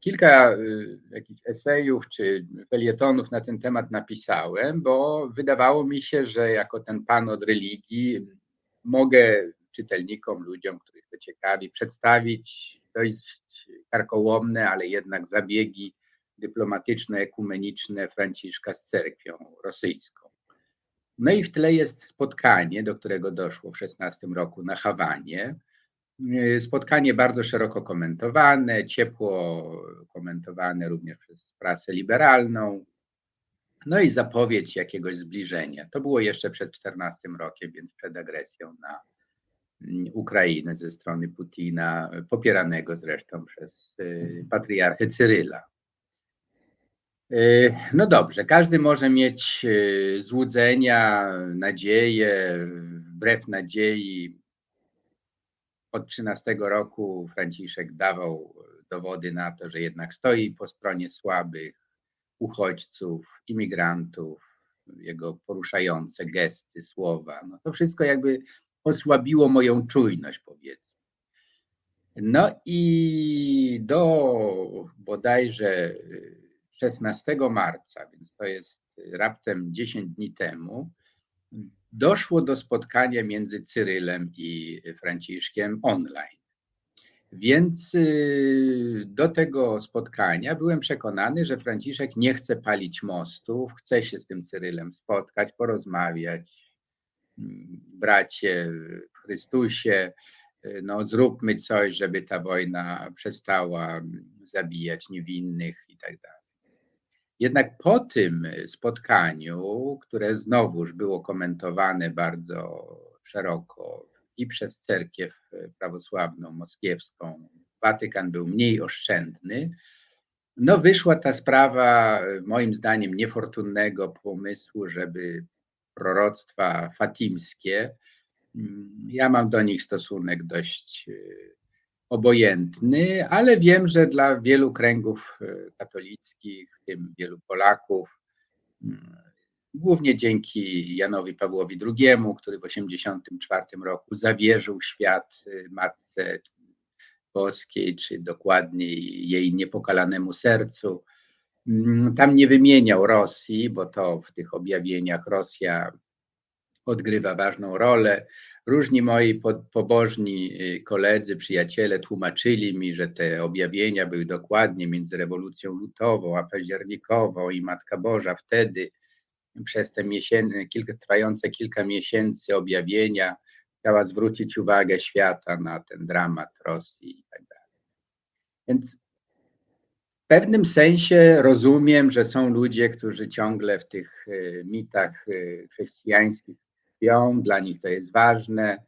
kilka y, jakichś esejów czy felietonów na ten temat napisałem, bo wydawało mi się, że jako ten pan od religii mogę czytelnikom, ludziom, których to ciekawi, przedstawić dość karkołomne, ale jednak zabiegi dyplomatyczne, ekumeniczne Franciszka z cerkwią rosyjską. No i w tle jest spotkanie, do którego doszło w 16 roku na Hawanie, E, spotkanie bardzo szeroko komentowane, ciepło komentowane również przez prasę liberalną. No i zapowiedź jakiegoś zbliżenia. To było jeszcze przed 14 rokiem, więc przed agresją na Ukrainę ze strony Putina, popieranego zresztą przez e, patriarchę Cyryla. E, no dobrze, każdy może mieć złudzenia, nadzieje, wbrew nadziei od 13 roku Franciszek dawał dowody na to, że jednak stoi po stronie słabych, uchodźców, imigrantów, jego poruszające gesty, słowa. No to wszystko jakby osłabiło moją czujność, powiedzmy. No i do bodajże 16 marca, więc to jest raptem 10 dni temu, doszło do spotkania między Cyrylem i Franciszkiem online. Więc y, do tego spotkania byłem przekonany, że Franciszek nie chce palić mostów, chce się z tym Cyrylem spotkać, porozmawiać. Bracie w Chrystusie, y, no zróbmy coś, żeby ta wojna przestała zabijać niewinnych i tak dalej. Jednak po tym spotkaniu, które znowuż było komentowane bardzo szeroko i przez cerkiew prawosławną moskiewską, Watykan był mniej oszczędny, no wyszła ta sprawa moim zdaniem niefortunnego pomysłu, żeby proroctwa fatimskie, ja mam do nich stosunek dość obojętny, ale wiem, że dla wielu kręgów e, katolickich, w tym wielu Polaków, mm, głównie dzięki Janowi Pawłowi II, który w 1984 roku zawierzył świat e, Matce Boskiej, czy dokładniej jej niepokalanemu sercu. Mm, tam nie wymieniał Rosji, bo to w tych objawieniach Rosja odgrywa ważną rolę. Różni moi pobożni y, koledzy, przyjaciele tłumaczyli mi, że te objawienia były dokładnie między rewolucją lutową a październikową i Matka Boża wtedy przez te miesięcy, kilka, trwające kilka miesięcy objawienia chciała zwrócić uwagę świata na ten dramat Rosji i tak dalej. Więc pewnym sensie rozumiem, że są ludzie, którzy ciągle w tych y, mitach y, chrześcijańskich tkwią, dla nich to jest ważne.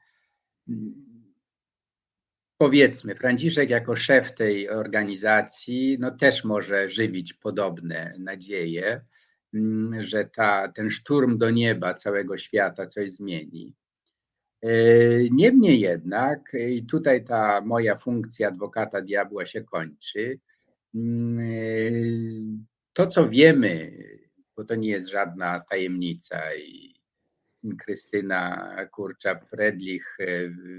Powiedzmy, Franciszek jako szef tej organizacji no też może żywić podobne nadzieje, że ta, ten szturm do nieba całego świata coś zmieni. E, niemniej jednak, i tutaj ta moja funkcja adwokata diabła się kończy, mm, e, to co wiemy, bo to nie jest żadna tajemnica i Krystyna Kurczak-Fredlich e,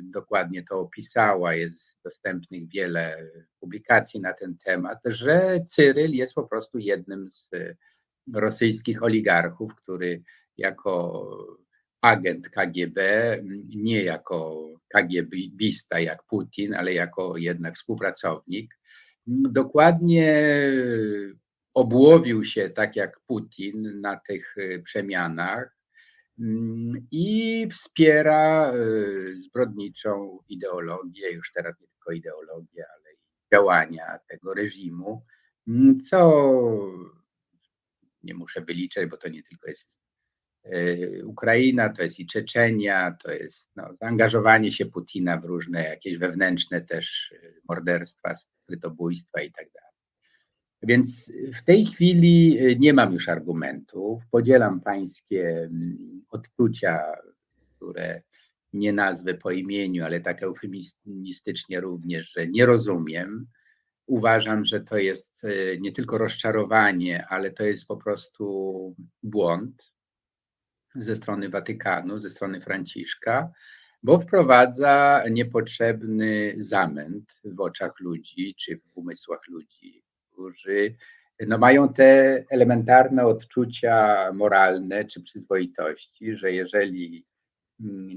dokładnie to opisała, jest dostępnych wiele publikacji na ten temat, że Cyryl jest po prostu jednym z rosyjskich oligarchów, który jako agent KGB, nie jako KGBista jak Putin, ale jako jednak współpracownik, dokładnie obłowił się tak jak Putin na tych przemianach Mm, i wspiera y, zbrodniczą ideologię, już teraz nie tylko ideologię, ale i działania tego reżimu, mm, co nie muszę wyliczać, bo to nie tylko jest Ukraina, to jest i Czeczenia, to jest no, zaangażowanie się Putina w różne jakieś wewnętrzne też morderstwa, skrytobójstwa i tak. Więc w tej chwili nie mam już argumentów. Podzielam pańskie mm, odczucia, które nie nazwę po imieniu, ale tak eufemistycznie również, że nie rozumiem. Uważam, że to jest e, nie tylko rozczarowanie, ale to jest po prostu błąd ze strony Watykanu, ze strony Franciszka, bo wprowadza niepotrzebny zamęt w oczach ludzi czy w umysłach ludzi, którzy no, mają te elementarne odczucia moralne czy przyzwoitości, że jeżeli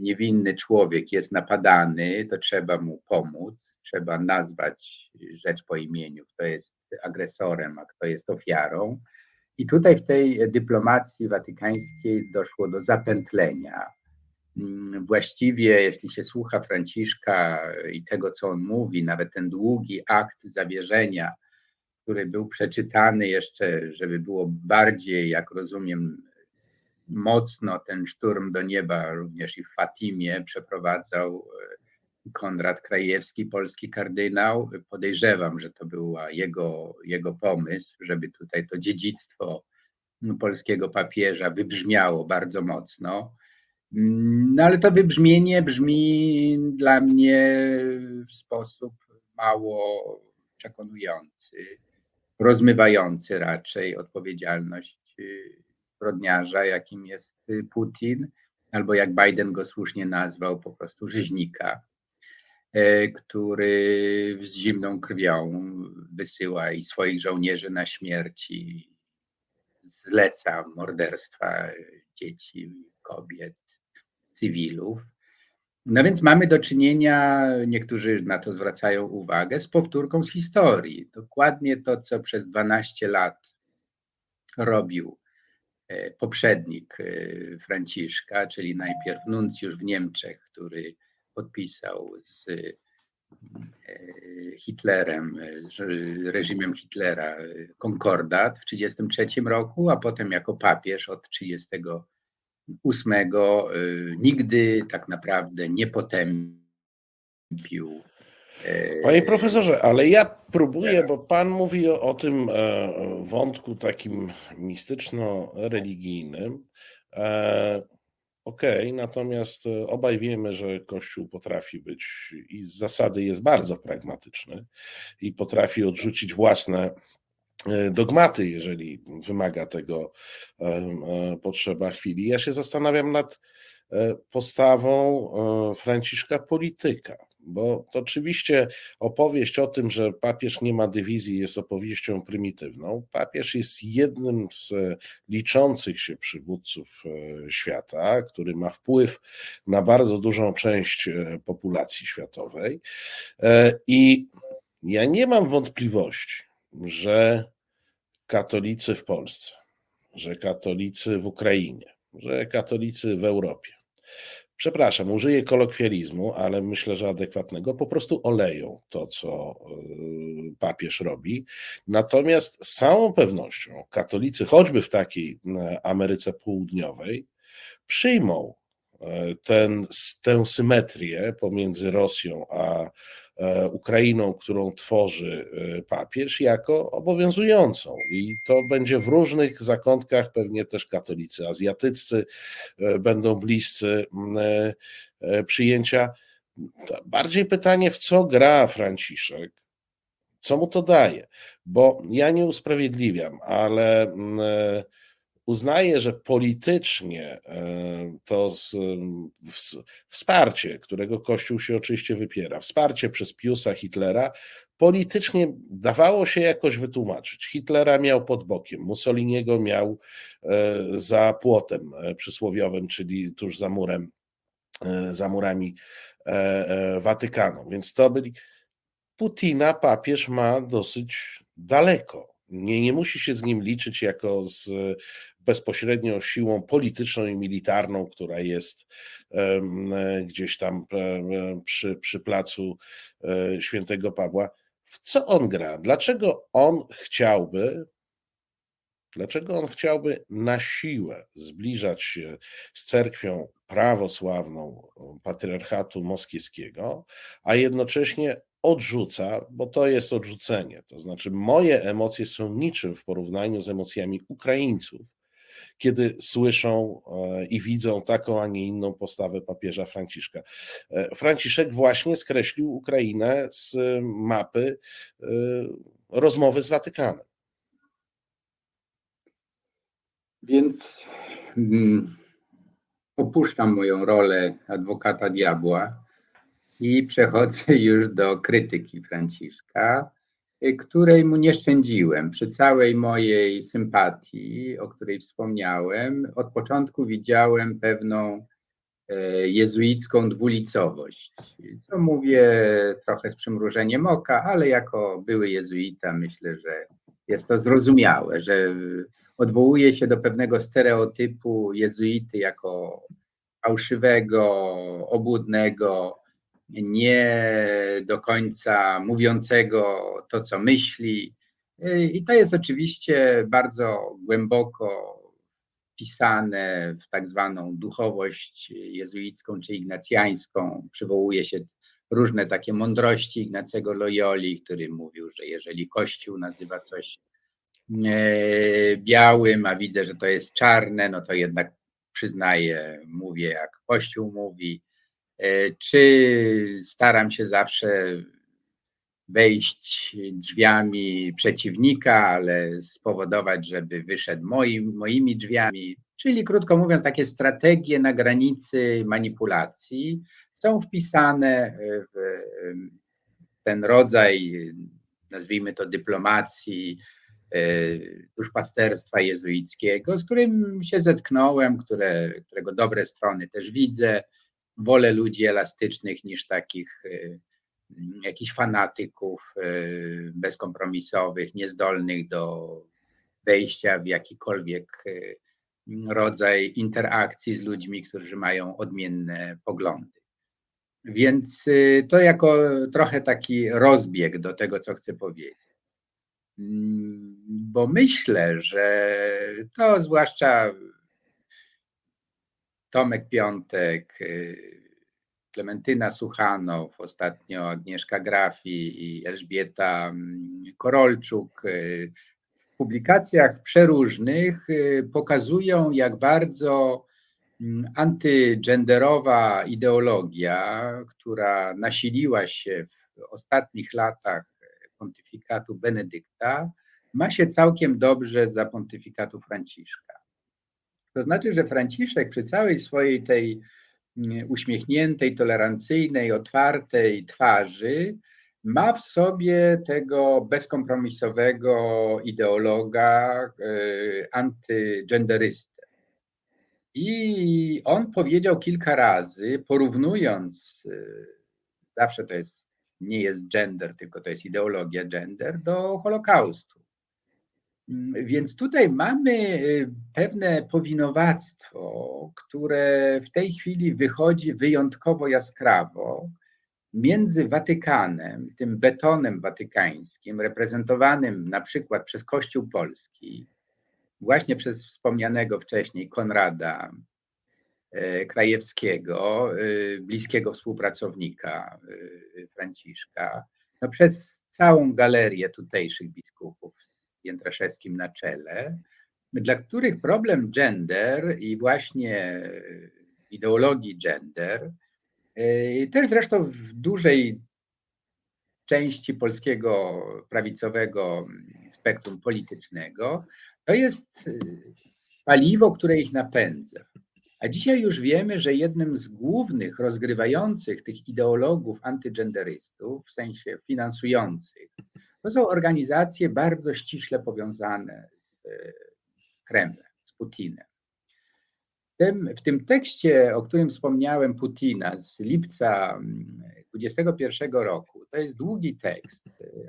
niewinny człowiek jest napadany, to trzeba mu pomóc, trzeba nazwać rzecz po imieniu, kto jest agresorem, a kto jest ofiarą. I tutaj w tej dyplomacji watykańskiej doszło do zapętlenia. Właściwie, jeśli się słucha Franciszka i tego, co on mówi, nawet ten długi akt zawierzenia, który był przeczytany jeszcze, żeby było bardziej, jak rozumiem, mocno ten szturm do nieba również i w Fatimie przeprowadzał e, Konrad Krajewski, polski kardynał. Podejrzewam, że to był jego, jego pomysł, żeby tutaj to dziedzictwo polskiego papieża wybrzmiało bardzo mocno. No ale to wybrzmienie brzmi dla mnie w sposób mało przekonujący, rozmywający raczej odpowiedzialność zbrodniarza, jakim jest y, Putin, albo jak Biden go słusznie nazwał, po prostu rzeźnika, e, który z zimną krwią wysyła i swoich żołnierzy na śmierć i zleca morderstwa dzieci, kobiet, cywilów. No więc mamy do czynienia, niektórzy na to zwracają uwagę, z powtórką z historii. Dokładnie to, co przez 12 lat robił E, poprzednik e, Franciszka, czyli najpierw nuncjusz w Niemczech, który podpisał z e, Hitlerem, z reżimem Hitlera konkordat w 1933 roku, a potem jako papież od 1938 nigdy tak naprawdę nie potępił Panie profesorze, ale ja próbuję, bo pan mówi o, o tym e, wątku takim mistyczno-religijnym. E, okej, okay, natomiast e, obaj wiemy, że Kościół potrafi być i z zasady jest bardzo pragmatyczny i potrafi odrzucić własne dogmaty, jeżeli wymaga tego potrzeba chwili. Ja się zastanawiam nad postawą Franciszka polityka bo to oczywiście opowieść o tym, że papież nie ma dywizji, jest opowieścią prymitywną. Papież jest jednym z liczących się przywódców e, świata, który ma wpływ na bardzo dużą część e, populacji światowej. E, I ja nie mam wątpliwości, że katolicy w Polsce, że katolicy w Ukrainie, że katolicy w Europie przepraszam, użyję kolokwializmu, ale myślę, że adekwatnego, po prostu oleją to, co y, papież robi. Natomiast z całą pewnością katolicy, choćby w takiej Ameryce Południowej, przyjmą e, ten, tę symetrię pomiędzy Rosją a E, Ukrainą, którą tworzy e, papież, jako obowiązującą. I to będzie w różnych zakątkach, pewnie też katolicy azjatyccy e, będą bliscy przyjęcia. Bardziej pytanie, w co gra Franciszek, co mu to daje? Bo ja nie usprawiedliwiam, ale uznaje, że politycznie e, to wsparcie, którego Kościół się oczywiście wypiera, wsparcie przez Piusa Hitlera, politycznie dawało się jakoś wytłumaczyć. Hitlera miał pod bokiem, Mussoliniego miał e, za płotem e, przysłowiowym, czyli tuż za murem, za murami Watykanu. Więc to byli. Putina papież ma dosyć daleko. Nie, nie musi się z nim liczyć jako z bezpośrednio siłą polityczną i militarną, która jest gdzieś tam przy, przy placu e, świętego Pawła. W co on gra? Dlaczego on chciałby Dlaczego on chciałby na siłę zbliżać się z cerkwią prawosławną patriarchatu moskiewskiego, a jednocześnie odrzuca, bo to jest odrzucenie. To znaczy, moje emocje są niczym w porównaniu z emocjami Ukraińców, kiedy słyszą e, i widzą taką, a nie inną postawę papieża Franciszka. E, Franciszek właśnie skreślił Ukrainę z mapy e, rozmowy z Watykanem. Więc mm, opuszczam moją rolę adwokata diabła i przechodzę już do krytyki Franciszka, której mu nie szczędziłem. Przy całej mojej sympatii, o której wspomniałem, od początku widziałem pewną e, jezuicką dwulicowość. Co mówię trochę z przymrużeniem oka, ale jako były jezuita myślę, że jest to zrozumiałe, że odwołuje się do pewnego stereotypu jezuity jako fałszywego, obłudnego, nie do końca mówiącego to, co myśli. I to jest oczywiście bardzo głęboko wpisane w tak zwaną duchowość jezuicką czy ignacjańską. Przywołuje się różne takie mądrości Ignacego Loyoli, który mówił, że jeżeli Kościół nazywa coś e, białym, a widzę, że to jest czarne, no to jednak przyznaję, mówię jak Kościół mówi. E, czy staram się zawsze wejść drzwiami przeciwnika, ale spowodować, żeby wyszedł moim, moimi drzwiami. Czyli krótko mówiąc, takie strategie na granicy manipulacji są wpisane w ten rodzaj, nazwijmy to dyplomacji, e, duszpasterstwa jezuickiego, z którym się zetknąłem, które, którego dobre strony też widzę wolę ludzi elastycznych niż takich y, jakichś fanatyków y, bezkompromisowych, niezdolnych do wejścia w jakikolwiek y, rodzaj interakcji z ludźmi, którzy mają odmienne poglądy. Więc to jako trochę taki rozbieg do tego, co chcę powiedzieć. Mm, bo myślę, że to zwłaszcza Tomek Piątek, y, Klementyna Suchanow, ostatnio Agnieszka Grafi i Elżbieta mm, Korolczuk y, w publikacjach przeróżnych y, pokazują, jak bardzo mm, antygenderowa ideologia, która nasiliła się w ostatnich latach pontyfikatu Benedykta, ma się całkiem dobrze za pontyfikatu Franciszka. To znaczy, że Franciszek przy całej swojej tej mm, uśmiechniętej, tolerancyjnej, otwartej twarzy ma w sobie tego bezkompromisowego ideologa, y, antygenderystę. I on powiedział kilka razy, porównując, y, zawsze to jest, nie jest gender, tylko to jest ideologia gender, do Holokaustu. Mm, więc tutaj mamy y, pewne powinowactwo, które w tej chwili wychodzi wyjątkowo jaskrawo między Watykanem, tym betonem watykańskim, reprezentowanym na przykład przez Kościół Polski, właśnie przez wspomnianego wcześniej Konrada e, Krajewskiego, e, bliskiego współpracownika Franciszka, no przez całą galerię tutejszych biskupów, Jędraszewskim na czele, dla których problem gender i właśnie ideologii gender, y, też zresztą w dużej części polskiego prawicowego spektrum politycznego, to jest y, paliwo, które ich napędza. A dzisiaj już wiemy, że jednym z głównych rozgrywających tych ideologów antygenderystów, w sensie finansujących, to są organizacje bardzo ściśle powiązane z Kremlem, z Putinem. W tym, w tym tekście, o którym wspomniałem, Putina z lipca 2021 mm, roku, to jest długi tekst,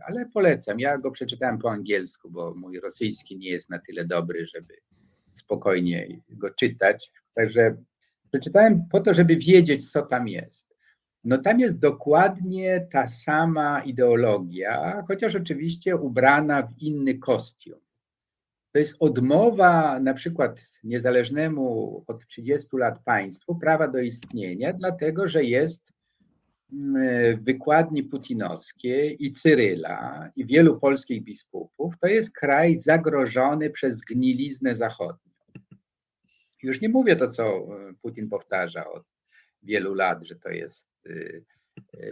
ale polecam. Ja go przeczytałem po angielsku, bo mój rosyjski nie jest na tyle dobry, żeby spokojnie go czytać. Także przeczytałem po to, żeby wiedzieć, co tam jest. No tam jest dokładnie ta sama ideologia, chociaż oczywiście ubrana w inny kostium. to jest odmowa na przykład niezależnemu od 30 lat państwu prawa do istnienia, dlatego że jest mm, wykładni putinowskie i Cyryla i wielu polskich biskupów, to jest kraj zagrożony przez gniliznę zachodnią. Już nie mówię to, co e, Putin powtarza od wielu lat, że to jest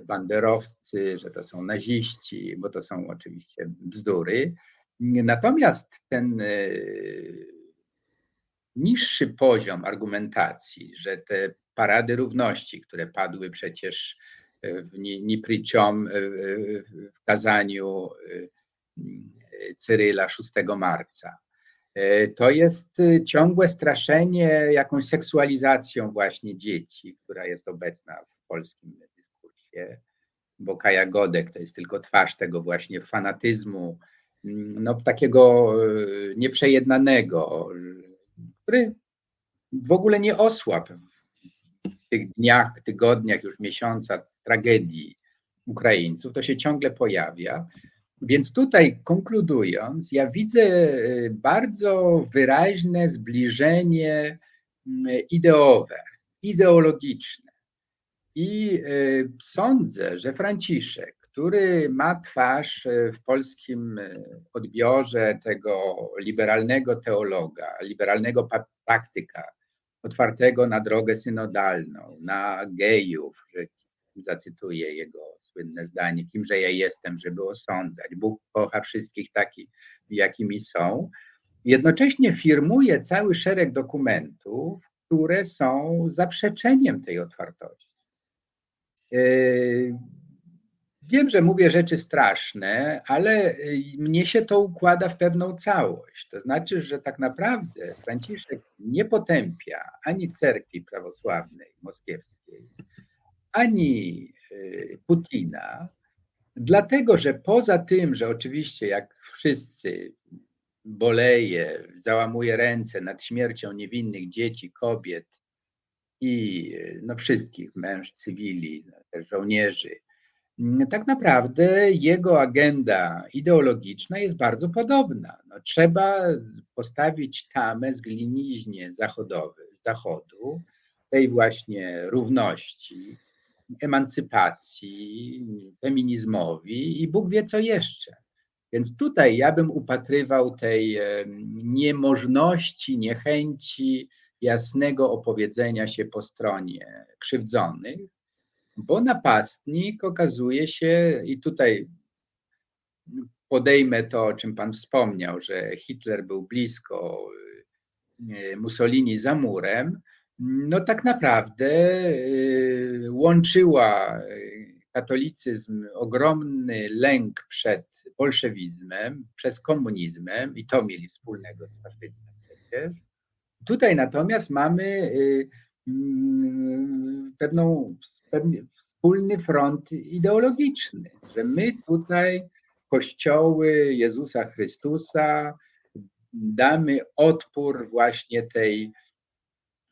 banderowcy, że to są naziści, bo to są oczywiście bzdury. Natomiast ten y, niższy poziom argumentacji, że te parady równości, które padły przecież w Nipriczom w kazaniu Cyryla 6 marca, to jest y, ciągłe straszenie jakąś seksualizacją właśnie dzieci, która jest obecna polskim dyskursie, bo Kaja Godek to jest tylko twarz tego właśnie fanatyzmu, mm, no takiego y, nieprzejednanego, który w ogóle nie osłabł w tych dniach, tygodniach, już miesiąca tragedii Ukraińców, to się ciągle pojawia. Więc tutaj konkludując, ja widzę e, bardzo wyraźne zbliżenie ideowe, ideologiczne. I e, sądzę, że Franciszek, który ma twarz e, w polskim odbiorze tego liberalnego teologa, liberalnego praktyka, otwartego na drogę synodalną, na gejów, że zacytuję jego słynne zdanie, kimże ja jestem, żeby osądzać. Bóg kocha wszystkich takich, jakimi są. Jednocześnie firmuje cały szereg dokumentów, które są zaprzeczeniem tej otwartości. Yy, wiem, że mówię rzeczy straszne, ale mnie się to układa w pewną całość. To znaczy, że tak naprawdę Franciszek nie potępia ani cerkwi prawosławnej moskiewskiej, ani Y, Putina, dlatego że poza tym, że oczywiście jak wszyscy boleje, załamuje ręce nad śmiercią niewinnych dzieci, kobiet i no, wszystkich mężczyzn, cywili, też żołnierzy, tak naprawdę jego agenda ideologiczna jest bardzo podobna. No, trzeba postawić tamę zgliniźnie zachodowy, zachodu, tej właśnie równości, emancypacji, feminizmowi i Bóg wie co jeszcze. Więc tutaj ja bym upatrywał tej niemożności, niechęci jasnego opowiedzenia się po stronie krzywdzonych, bo napastnik okazuje się, i tutaj podejmę to, o czym Pan wspomniał, że Hitler był blisko e, Mussolini za murem, no tak naprawdę y, łączyła y, katolicyzm ogromny lęk przed bolszewizmem, przez komunizmem i to mieli wspólnego z faszyzmem przecież. Tutaj natomiast mamy y, mm, pewną, pewien wspólny front ideologiczny, że my tutaj kościoły Jezusa Chrystusa damy odpór właśnie tej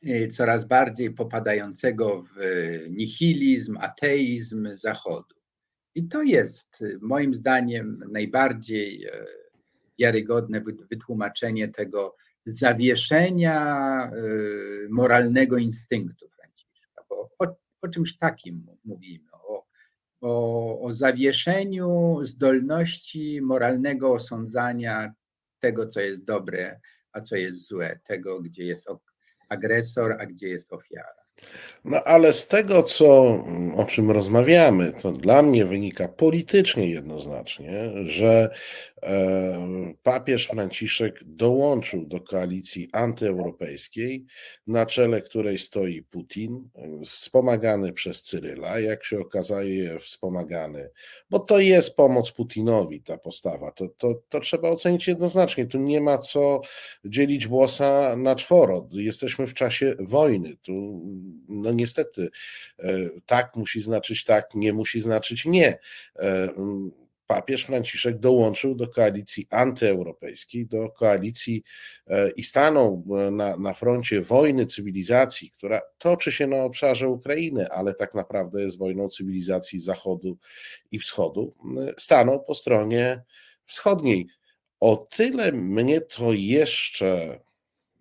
Y, coraz bardziej popadającego w nihilizm, ateizm Zachodu. I to jest moim zdaniem najbardziej e, wiarygodne wytłumaczenie tego zawieszenia y, moralnego instynktu Franciszka, bo o, o czymś takim mówimy, o, o, o zawieszeniu zdolności moralnego osądzania tego, co jest dobre, a co jest złe, tego, gdzie jest agresor, a gdzie jest ofiara. No ale z tego, co, o czym rozmawiamy, to dla mnie wynika politycznie jednoznacznie, że e, papież Franciszek dołączył do koalicji antyeuropejskiej, na czele której stoi Putin, wspomagany przez Cyryla, jak się okazuje, wspomagany, bo to jest pomoc Putinowi ta postawa. To, to, to trzeba ocenić jednoznacznie. Tu nie ma co dzielić włosa na czworo. Jesteśmy w czasie wojny. Tu no niestety e, tak musi znaczyć tak, nie musi znaczyć nie. E, papież Franciszek dołączył do koalicji antyeuropejskiej, do koalicji e, i stanął na, na froncie wojny cywilizacji, która toczy się na obszarze Ukrainy, ale tak naprawdę jest wojną cywilizacji Zachodu i Wschodu. Stanął po stronie wschodniej o tyle mnie to jeszcze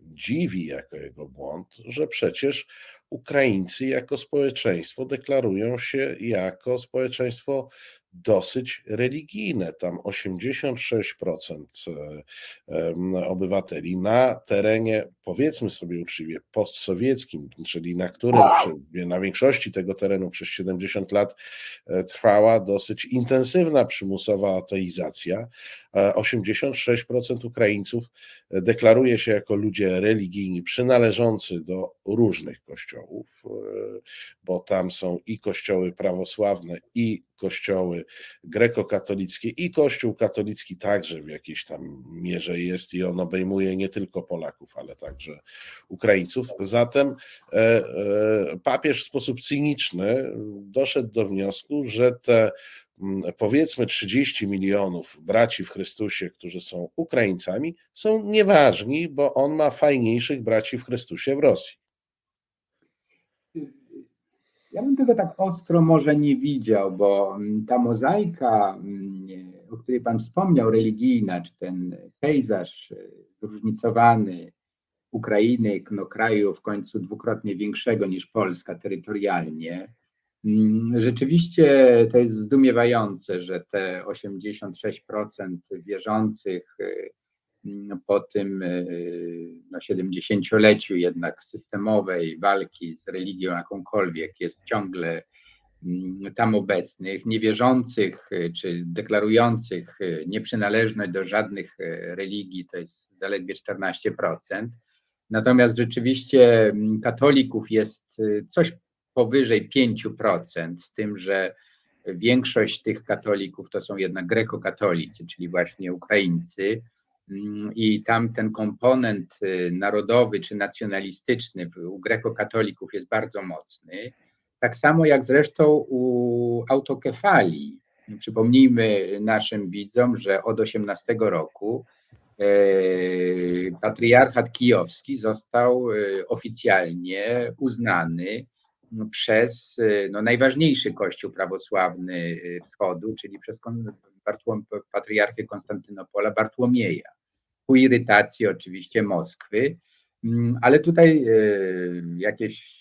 dziwi jako jego błąd, że przecież Ukraińcy jako społeczeństwo deklarują się jako społeczeństwo dosyć religijne. Tam 86% e, obywateli na terenie, powiedzmy sobie uczciwie, postsowieckim, czyli na którym na większości tego terenu przez 70 lat e, trwała dosyć intensywna przymusowa ateizacja. 86% Ukraińców deklaruje się jako ludzie religijni przynależący do różnych kościołów, e, bo tam są i kościoły prawosławne, i kościoły grekokatolickie i kościół katolicki także w jakiejś tam mierze jest i on obejmuje nie tylko Polaków, ale także Ukraińców. Zatem e, e, papież w sposób cyniczny doszedł do wniosku, że te mm, powiedzmy 30 milionów braci w Chrystusie, którzy są Ukraińcami, są nieważni, bo on ma fajniejszych braci w Chrystusie w Rosji. Ja bym tego tak ostro może nie widział, bo mm, ta mozaika, mm, o której Pan wspomniał, religijna, czy ten pejzaż e, zróżnicowany Ukrainy, no kraju w końcu dwukrotnie większego niż Polska terytorialnie, mm, rzeczywiście to jest zdumiewające, że te 86% wierzących e, po tym e, no, 70-leciu jednak systemowej walki z religią jakąkolwiek jest ciągle mm, tam obecnych, niewierzących e, czy deklarujących e, nieprzynależność do żadnych religii, to jest zaledwie 14%. Natomiast rzeczywiście mm, katolików jest coś powyżej 5%, z tym, że większość tych katolików to są jednak grekokatolicy, czyli właśnie Ukraińcy i tam ten komponent y, narodowy czy nacjonalistyczny u grekokatolików jest bardzo mocny. Tak samo jak zresztą u autokefalii. Przypomnijmy naszym widzom, że od 18 roku e, patriarchat kijowski został e, oficjalnie uznany przez e, no, najważniejszy kościół prawosławny wschodu, czyli przez patriarchę Konstantynopola Bartłomieja ku irytacji oczywiście Moskwy, mm, ale tutaj e, jakieś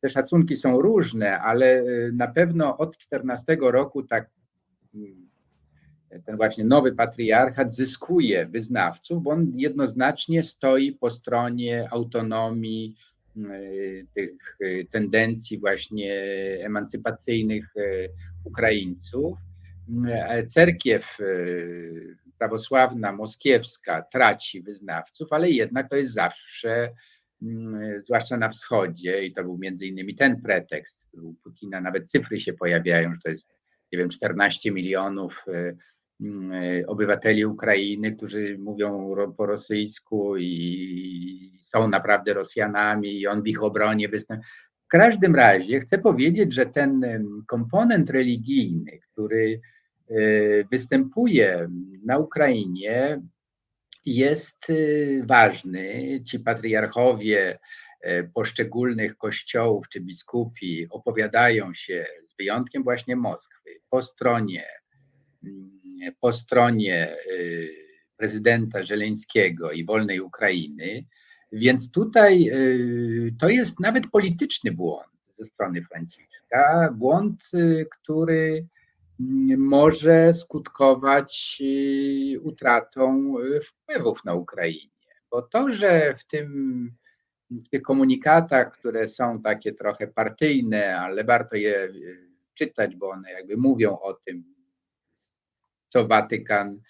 te szacunki są różne, ale e, na pewno od 14 roku tak mm, ten właśnie nowy patriarchat zyskuje wyznawców, bo on jednoznacznie stoi po stronie autonomii, mm, e, tych tendencji właśnie emancypacyjnych Ukraińców. Cerkiew prawosławna moskiewska traci wyznawców, ale jednak to jest zawsze, mm, zwłaszcza na wschodzie, i to był między innymi ten pretekst, u Putina nawet cyfry się pojawiają, że to jest, nie wiem, 14 milionów y, mm, obywateli Ukrainy, którzy mówią po rosyjsku i są naprawdę Rosjanami i on w ich obronie występuje. W każdym razie chcę powiedzieć, że ten komponent religijny, który występuje na Ukrainie, jest y, ważny. Ci patriarchowie y, poszczególnych kościołów czy biskupi opowiadają się, z wyjątkiem właśnie Moskwy, po stronie, mm, po stronie prezydenta Żeleńskiego i wolnej Ukrainy. Więc tutaj to jest nawet polityczny błąd ze strony Franciszka, błąd, który może skutkować y, utratą y, wpływów na Ukrainie. Bo to, że w, tym, w tych komunikatach, które są takie trochę partyjne, ale warto je y, czytać, bo one jakby mówią o tym, co Watykan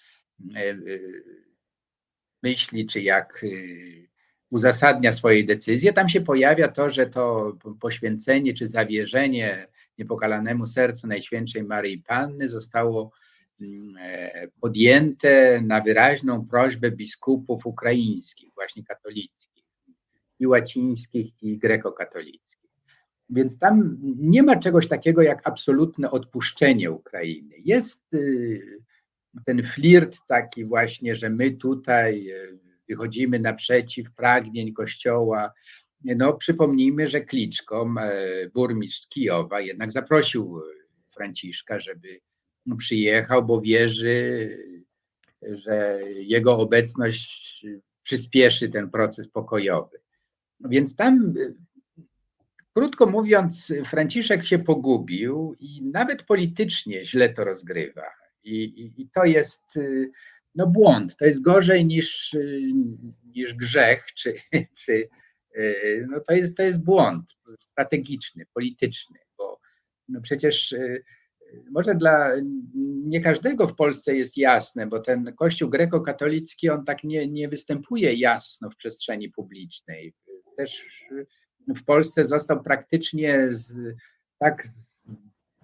myśli, czy jak uzasadnia swoje decyzje. Tam się pojawia to, że to poświęcenie czy zawierzenie niepokalanemu sercu Najświętszej Maryi Panny zostało mm, e, podjęte na wyraźną prośbę biskupów ukraińskich, właśnie katolickich, i łacińskich, i grekokatolickich. Więc tam nie ma czegoś takiego jak absolutne odpuszczenie Ukrainy. Jest y, ten flirt taki właśnie, że my tutaj y, wychodzimy naprzeciw pragnień Kościoła, no, przypomnijmy, że Kliczko, e, burmistrz Kijowa, jednak zaprosił Franciszka, żeby przyjechał, bo wierzy że jego obecność przyspieszy ten proces pokojowy. Więc tam, krótko mówiąc, Franciszek się pogubił i nawet politycznie źle to rozgrywa. I, i, i to jest no, błąd. To jest gorzej niż, niż grzech, czy, czy no to, jest, to jest błąd strategiczny, polityczny, bo no przecież może dla nie każdego w Polsce jest jasne, bo ten kościół grekokatolicki, on tak nie, nie występuje jasno w przestrzeni publicznej. Też w Polsce został praktycznie z, tak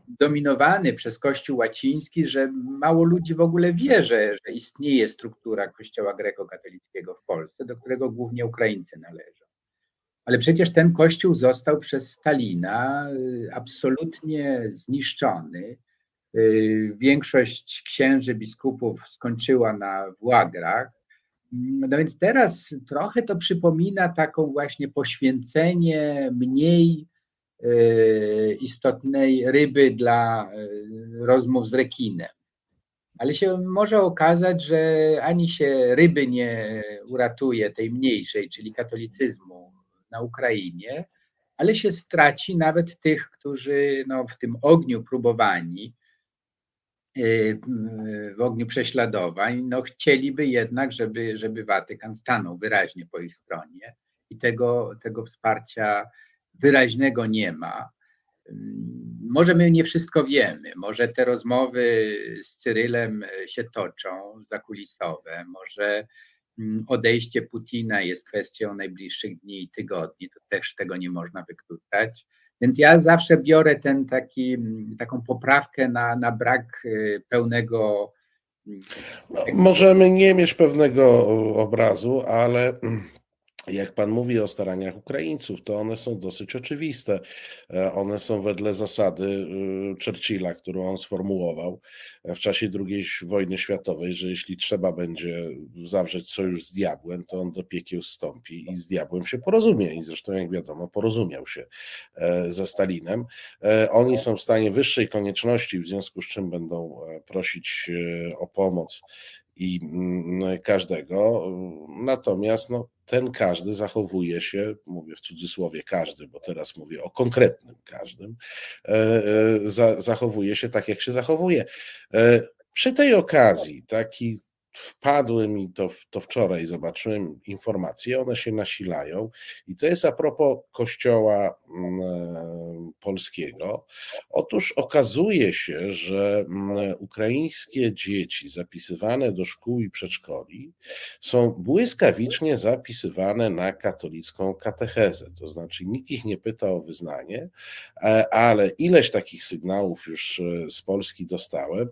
dominowany przez kościół łaciński, że mało ludzi w ogóle wie, że, że istnieje struktura kościoła grekokatolickiego w Polsce, do którego głównie Ukraińcy należą. Ale przecież ten kościół został przez Stalina y, absolutnie zniszczony. Y, większość księży, biskupów skończyła na włagrach. No więc teraz trochę to przypomina taką właśnie poświęcenie mniej istotnej ryby dla rozmów z rekinem. Ale się może okazać, że ani się ryby nie uratuje, tej mniejszej, czyli katolicyzmu na Ukrainie, ale się straci nawet tych, którzy no, w tym ogniu próbowani, y, w ogniu prześladowań, no, chcieliby jednak, żeby, żeby Watykan stanął wyraźnie po ich stronie i tego, tego wsparcia wyraźnego nie ma. Może my nie wszystko wiemy, może te rozmowy z Cyrylem się toczą zakulisowe, może Mm, odejście Putina jest kwestią najbliższych dni i tygodni, to też tego nie można wykluczać. Więc ja zawsze biorę ten taki, mm, taką poprawkę na, na brak y, pełnego. Mm, no, możemy nie mieć pewnego obrazu, ale jak pan mówi o staraniach Ukraińców, to one są dosyć oczywiste. E, one są wedle zasady y, Churchilla, którą on sformułował w czasie II wojny światowej, że jeśli trzeba będzie zawrzeć sojusz z diabłem, to on do piekieł zstąpi i z diabłem się porozumie. I zresztą, jak wiadomo, porozumiał się e, ze Stalinem. E, oni są w stanie wyższej konieczności, w związku z czym będą prosić o pomoc i mm, każdego. Natomiast no, ten każdy zachowuje się, mówię w cudzysłowie każdy, bo teraz mówię o konkretnym każdym, e, e, zachowuje się tak, jak się zachowuje. E, przy tej okazji taki wpadły mi to, to wczoraj, zobaczyłem informacje, one się nasilają i to jest a propos kościoła mm, e, polskiego. Otóż okazuje się, że mm, ukraińskie dzieci zapisywane do szkół i przedszkoli są błyskawicznie zapisywane na katolicką katechezę, to znaczy nikt ich nie pyta o wyznanie, e, ale ileś takich sygnałów już e, z Polski dostałem,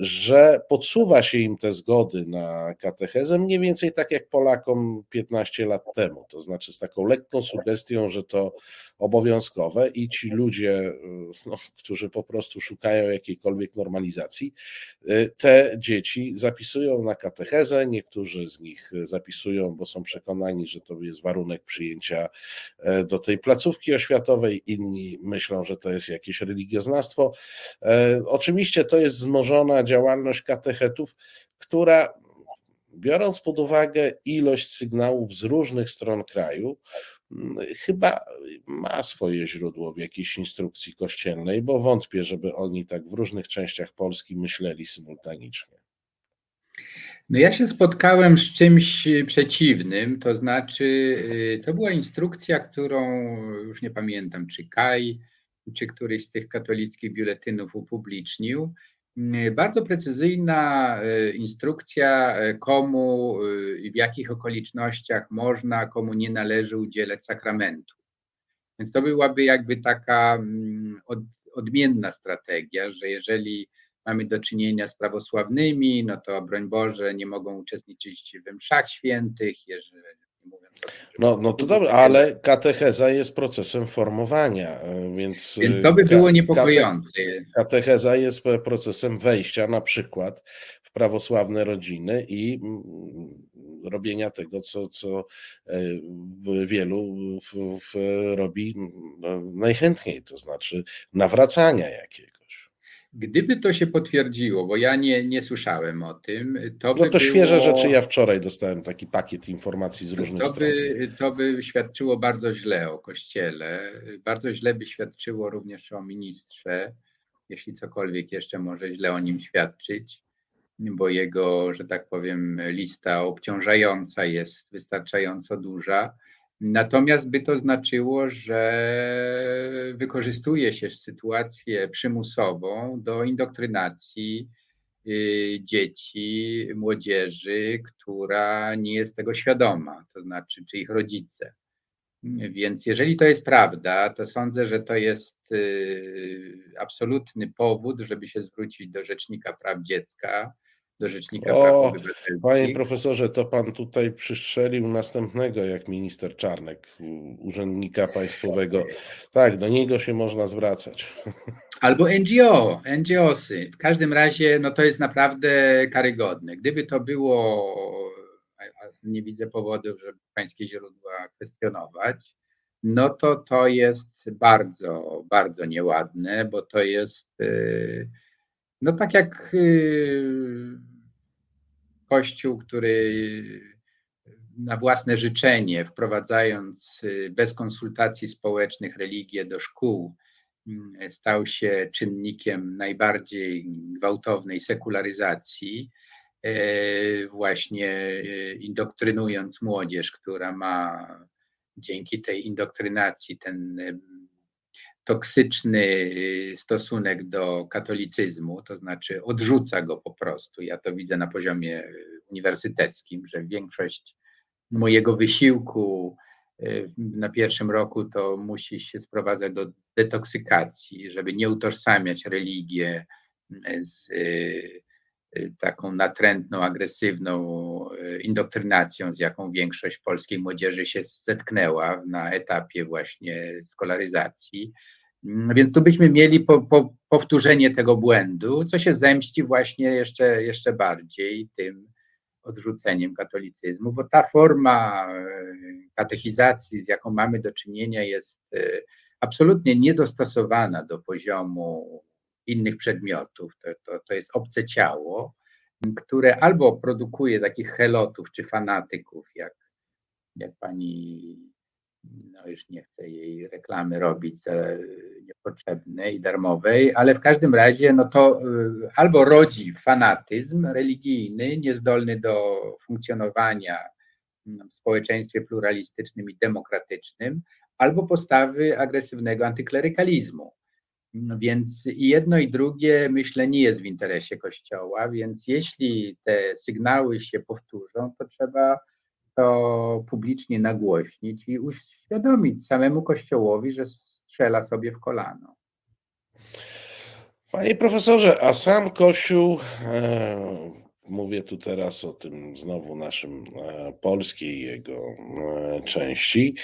że podsuwa się im te zgody zgody na katechezę, mniej więcej tak jak Polakom 15 lat temu, to znaczy z taką lekką sugestią, że to obowiązkowe i ci ludzie, no, którzy po prostu szukają jakiejkolwiek normalizacji, te dzieci zapisują na katechezę, niektórzy z nich zapisują, bo są przekonani, że to jest warunek przyjęcia e, do tej placówki oświatowej, inni myślą, że to jest jakieś religioznawstwo. E, oczywiście to jest wzmożona działalność katechetów, która biorąc pod uwagę ilość sygnałów z różnych stron kraju, mm, chyba ma swoje źródło w jakiejś instrukcji kościelnej, bo wątpię, żeby oni tak w różnych częściach Polski myśleli symultanicznie. No ja się spotkałem z czymś przeciwnym, to znaczy y, to była instrukcja, którą już nie pamiętam, czy Kaj, czy któryś z tych katolickich biuletynów upublicznił, bardzo precyzyjna e, instrukcja, e, komu e, i w jakich okolicznościach można, komu nie należy udzielać sakramentu. Więc to byłaby jakby taka mm, odmienna strategia, że jeżeli mamy do czynienia z prawosławnymi, no to broń Boże, nie mogą uczestniczyć w mszach świętych, jeżeli no, no to dobrze, ale katecheza jest procesem formowania, e, więc. Więc to by było niepokojące. Katecheza jest procesem wejścia na przykład w prawosławne rodziny i mm, robienia tego, co, co e, wielu w, w robi no, najchętniej, to znaczy nawracania jakiegoś. Gdyby to się potwierdziło, bo ja nie, nie słyszałem o tym, to by No to było, świeże rzeczy. Ja wczoraj dostałem taki pakiet informacji z różnych to stron. by, to by świadczyło bardzo źle o Kościele. Bardzo źle by świadczyło również o ministrze, jeśli cokolwiek jeszcze może źle o nim świadczyć, bo jego, że tak powiem, lista obciążająca jest wystarczająco duża. Natomiast by to znaczyło, że wykorzystuje się sytuację przymusową do indoktrynacji y, dzieci, młodzieży, która nie jest tego świadoma, to znaczy, czy ich rodzice. Więc jeżeli to jest prawda, to sądzę, że to jest y, absolutny powód, żeby się zwrócić do Rzecznika Praw Dziecka, do Rzecznika O, Praw. Panie profesorze, to pan tutaj przystrzelił następnego, jak minister Czarnek, urzędnika państwowego. Tak, do niego się można zwracać. Albo NGO, NGOsy. W każdym razie no to jest naprawdę karygodne. Gdyby to było, nie widzę powodów, żeby pańskie źródła kwestionować, no to to jest bardzo, bardzo nieładne, bo to jest y, no tak jak y, Kościół, który na własne życzenie, wprowadzając y, bez konsultacji społecznych religię do szkół, stał się czynnikiem najbardziej gwałtownej sekularyzacji, e, właśnie indoktrynując młodzież, która ma dzięki tej indoktrynacji ten toksyczny y, stosunek do katolicyzmu, to znaczy odrzuca go po prostu. Ja to widzę na poziomie y, uniwersyteckim, że większość mojego wysiłku y, na pierwszym roku to musi się sprowadzać do detoksykacji, żeby nie utożsamiać religię z taką natrętną, agresywną indoktrynacją, z jaką większość polskiej młodzieży się zetknęła na etapie właśnie skolaryzacji. Mm, Więc tu byśmy mieli po, po, powtórzenie tego błędu, co się zemści właśnie jeszcze, jeszcze bardziej tym odrzuceniem katolicyzmu, bo ta forma e, katechizacji, z jaką mamy do czynienia, jest absolutnie niedostosowana do poziomu innych przedmiotów. To, to, to jest obce ciało, które albo produkuje takich helotów czy fanatyków, jak, jak pani, no już nie chcę jej reklamy robić za niepotrzebnej i darmowej, ale w każdym razie no to y, albo rodzi fanatyzm religijny, niezdolny do funkcjonowania w społeczeństwie pluralistycznym i demokratycznym, albo postawy agresywnego antyklerykalizmu. No Więc i jedno i drugie myślę nie jest w interesie Kościoła, więc jeśli te sygnały się powtórzą, to trzeba to publicznie nagłośnić i uświadomić samemu Kościołowi, że strzela sobie w kolano. Panie profesorze, a sam Kościół, e, mówię tu teraz o tym znowu naszym e, polskiej jego e, części,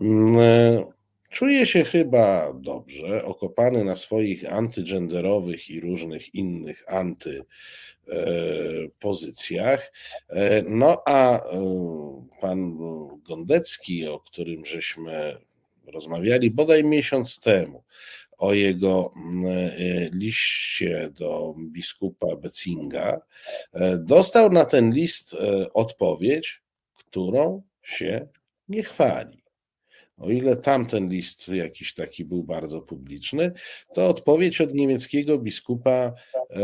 e, czuje się chyba dobrze, okopany na swoich antygenderowych i różnych innych antypozycjach. E, no a e, pan Gondecki, o którym żeśmy rozmawiali bodaj miesiąc temu, o jego e, liście do biskupa Becinga, e, dostał na ten list e, odpowiedź, którą się nie chwali. O ile tamten list jakiś taki był bardzo publiczny, to odpowiedź od niemieckiego biskupa e,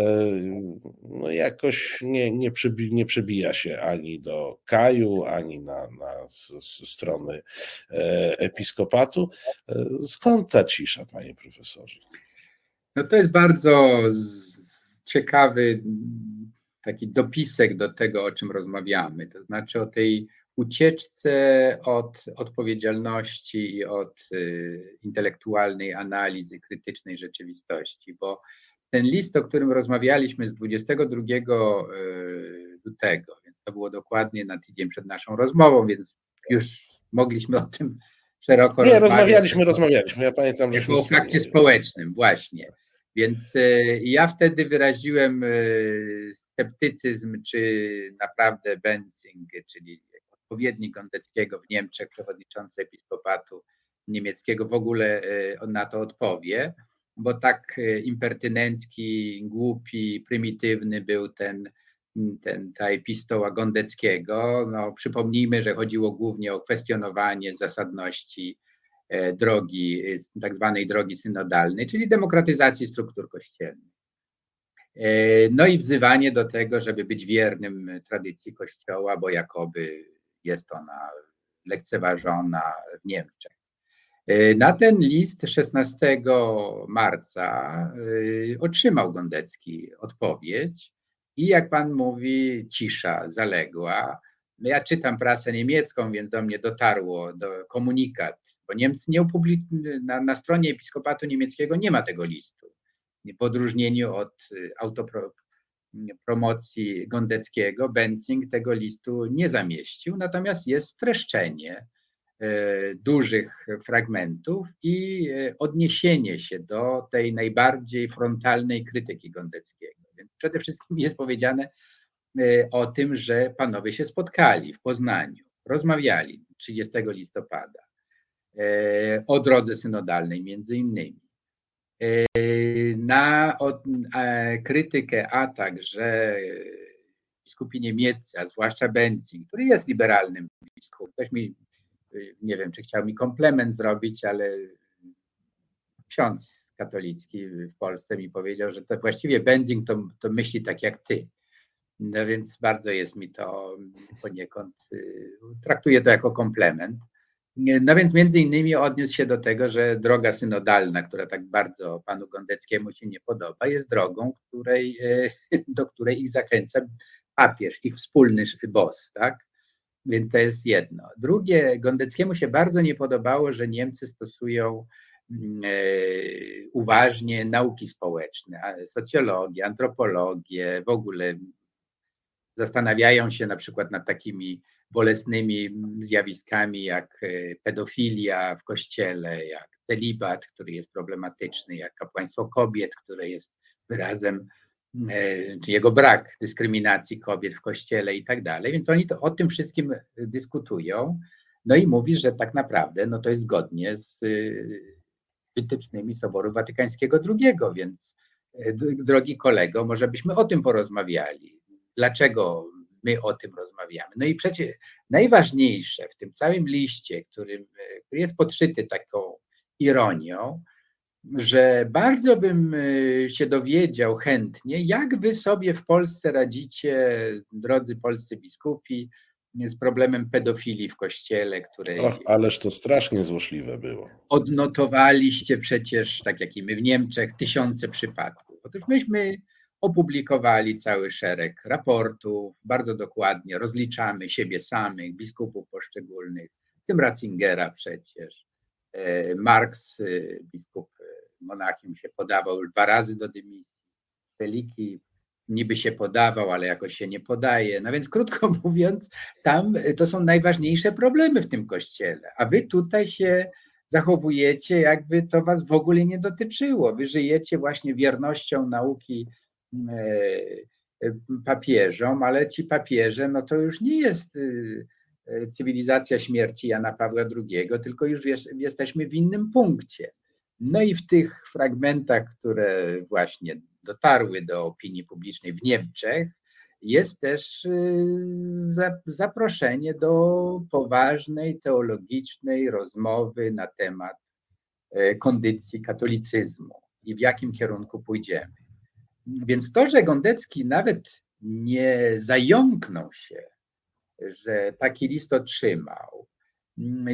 no jakoś nie, nie, przybi, nie przebija się ani do Kaju, ani na, na s, s, strony e, episkopatu. E, Skąd ta cisza, panie profesorze? No to jest bardzo z- ciekawy taki dopisek do tego, o czym rozmawiamy, to znaczy o tej ucieczce od odpowiedzialności i od y, intelektualnej analizy krytycznej rzeczywistości, bo ten list, o którym rozmawialiśmy z 22 y, lutego, więc to było dokładnie na tydzień przed naszą rozmową, więc już mogliśmy o tym szeroko Nie, rozmawiać. rozmawialiśmy, rozmawialiśmy. Ja pamiętam, że o fakcie społecznym, właśnie. Więc e, ja wtedy wyraziłem sceptycyzm, czy naprawdę Benzing, czyli odpowiednik Gondeckiego w Niemczech, przewodniczący episkopatu niemieckiego, w ogóle e, on na to odpowie. bo tak impertynencki, głupi, prymitywny był ten, ten, ta epistoła Gondeckiego. No, przypomnijmy, że chodziło głównie o kwestionowanie zasadności drogi, tak zwanej drogi synodalnej, czyli demokratyzacji struktur kościelnych. No i wzywanie do tego, żeby być wiernym tradycji Kościoła, bo jakoby jest ona lekceważona w Niemczech. Na ten list 16 marca y, otrzymał Gondecki odpowiedź i jak pan mówi, cisza zaległa. No ja czytam prasę niemiecką, więc do mnie dotarło do komunikat, bo Niemcy nie opublikowali, na, na stronie episkopatu niemieckiego nie ma tego listu. W odróżnieniu od y, autopromocji Gondeckiego, Benzing tego listu nie zamieścił, natomiast jest streszczenie y, dużych fragmentów i y, odniesienie się do tej najbardziej frontalnej krytyki Gondeckiego. Więc przede wszystkim jest powiedziane o tym, że panowie się spotkali w Poznaniu, rozmawiali 30 listopada o drodze synodalnej między innymi na krytykę, a także biskupi niemieccy, a zwłaszcza Benzing, który jest liberalnym biskupem. Ktoś mi, nie wiem, czy chciał mi komplement zrobić, ale ksiądz katolicki w Polsce mi powiedział, że to właściwie Benzing to, to myśli tak jak ty. No więc bardzo jest mi to poniekąd, y, traktuję to jako komplement. No więc między innymi odniósł się do tego, że droga synodalna, która tak bardzo panu Gondeckiemu się nie podoba, jest drogą, której, e, do której ich zachęca papież, ich wspólny boss, tak? Więc to jest jedno. Drugie, Gondeckiemu się bardzo nie podobało, że Niemcy stosują mm, e, uważnie nauki społeczne, socjologię, antropologię, w ogóle zastanawiają się na przykład nad takimi bolesnymi zjawiskami jak e, pedofilia w kościele, jak celibat, który jest problematyczny, jak kapłaństwo kobiet, które jest wyrazem, e, jego brak dyskryminacji kobiet w kościele i tak dalej. Więc oni to o tym wszystkim dyskutują. No i mówi, że tak naprawdę no to jest zgodnie z e, wytycznymi Soboru Watykańskiego II, więc drogi kolego, może byśmy o tym porozmawiali. Dlaczego my o tym rozmawiamy. No i przecież najważniejsze w tym całym liście, którym, który jest podszyty taką ironią, że bardzo bym e, się dowiedział chętnie, jak wy sobie w Polsce radzicie, drodzy polscy biskupi, z problemem pedofilii w kościele, której. Och, ależ to strasznie złośliwe było. Odnotowaliście przecież, tak jak i my w Niemczech, tysiące przypadków. Otóż myśmy opublikowali cały szereg raportów, bardzo dokładnie rozliczamy siebie samych, biskupów poszczególnych, w tym Ratzingera przecież. E, Marx, e, biskup e, Monachium się podawał już dwa razy do dymisji. Feliki niby się podawał, ale jakoś się nie podaje. No więc krótko mówiąc, tam to są najważniejsze problemy w tym kościele, a wy tutaj się zachowujecie, jakby to was w ogóle nie dotyczyło. Wy żyjecie właśnie wiernością nauki papieżom, ale ci papieże, no to już nie jest y, e, cywilizacja śmierci Jana Pawła II, tylko już jesteśmy w innym punkcie. No i w tych fragmentach, które właśnie dotarły do opinii publicznej w Niemczech, jest też y, zaproszenie do poważnej teologicznej rozmowy na temat kondycji katolicyzmu i w jakim kierunku pójdziemy. Więc to, że Gondecki nawet nie zająknął się, że taki list otrzymał,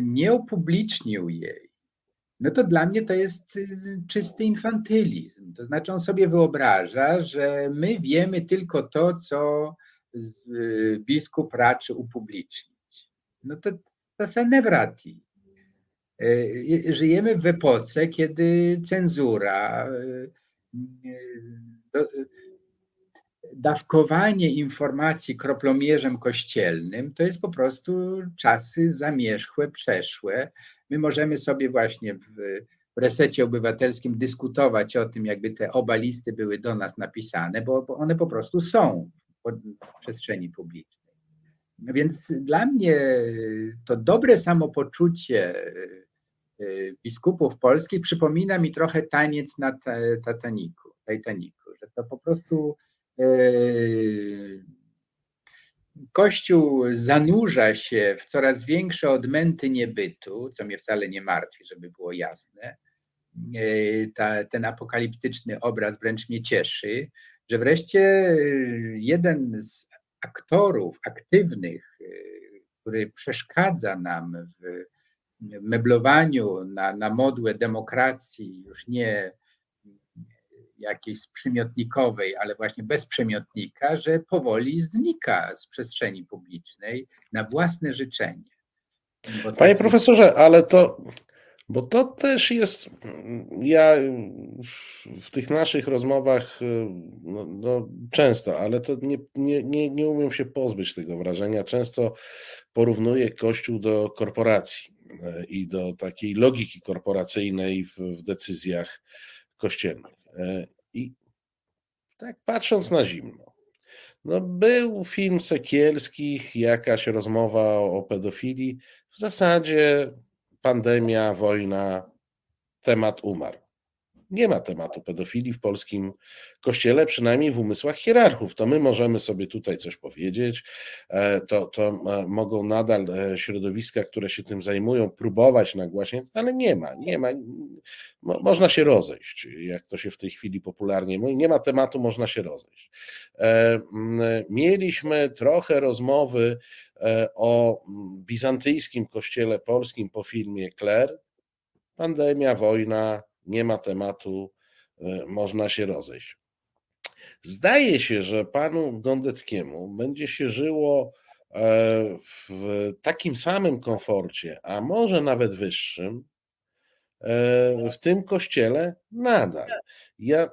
nie upublicznił jej, no to dla mnie to jest czysty infantylizm. To znaczy on sobie wyobraża, że my wiemy tylko to, co biskup raczy upublicznić. No to, to senewrati. E, żyjemy w epoce, kiedy cenzura dawkowanie informacji kroplomierzem kościelnym to jest po prostu czasy zamierzchłe, przeszłe. My możemy sobie właśnie w, w resecie obywatelskim dyskutować o tym, jakby te oba listy były do nas napisane, bo, bo one po prostu są w przestrzeni publicznej. Więc dla mnie to dobre samopoczucie biskupów polskich przypomina mi trochę taniec na że to po prostu Kościół zanurza się w coraz większe odmęty niebytu, co mnie wcale nie martwi, żeby było jasne. Ta, ten apokaliptyczny obraz wręcz mnie cieszy, że wreszcie jeden z aktorów aktywnych, który przeszkadza nam w meblowaniu na, na modłę demokracji, już nie jakiejś przymiotnikowej, ale właśnie bez przymiotnika, że powoli znika z przestrzeni publicznej na własne życzenie. Panie tak profesorze, ale to, bo to też jest, ja w tych naszych rozmowach no, no często, ale to nie, nie, nie, nie umiem się pozbyć tego wrażenia. Często porównuję Kościół do korporacji e, i do takiej logiki korporacyjnej w, w decyzjach kościelnych. E, I tak patrząc na zimno, no był film Sekielskich, jakaś rozmowa o pedofilii. W zasadzie pandemia, wojna, temat umarł. Nie ma tematu pedofilii w polskim kościele, przynajmniej w umysłach hierarchów. To my możemy sobie tutaj coś powiedzieć. E, to, to e, mogą nadal e, środowiska, które się tym zajmują, próbować nagłaśniać, ale nie ma, nie ma. Można się rozejść, jak to się w tej chwili popularnie mówi. Nie ma tematu, można się rozejść. Mieliśmy trochę rozmowy o bizantyjskim kościele polskim po filmie Kler. Pandemia, wojna, nie ma tematu, e, można się rozejść. Zdaje się, że panu Gondeckiemu będzie się żyło e, w takim samym komforcie, a może nawet wyższym, e, w tym kościele nadal. Ja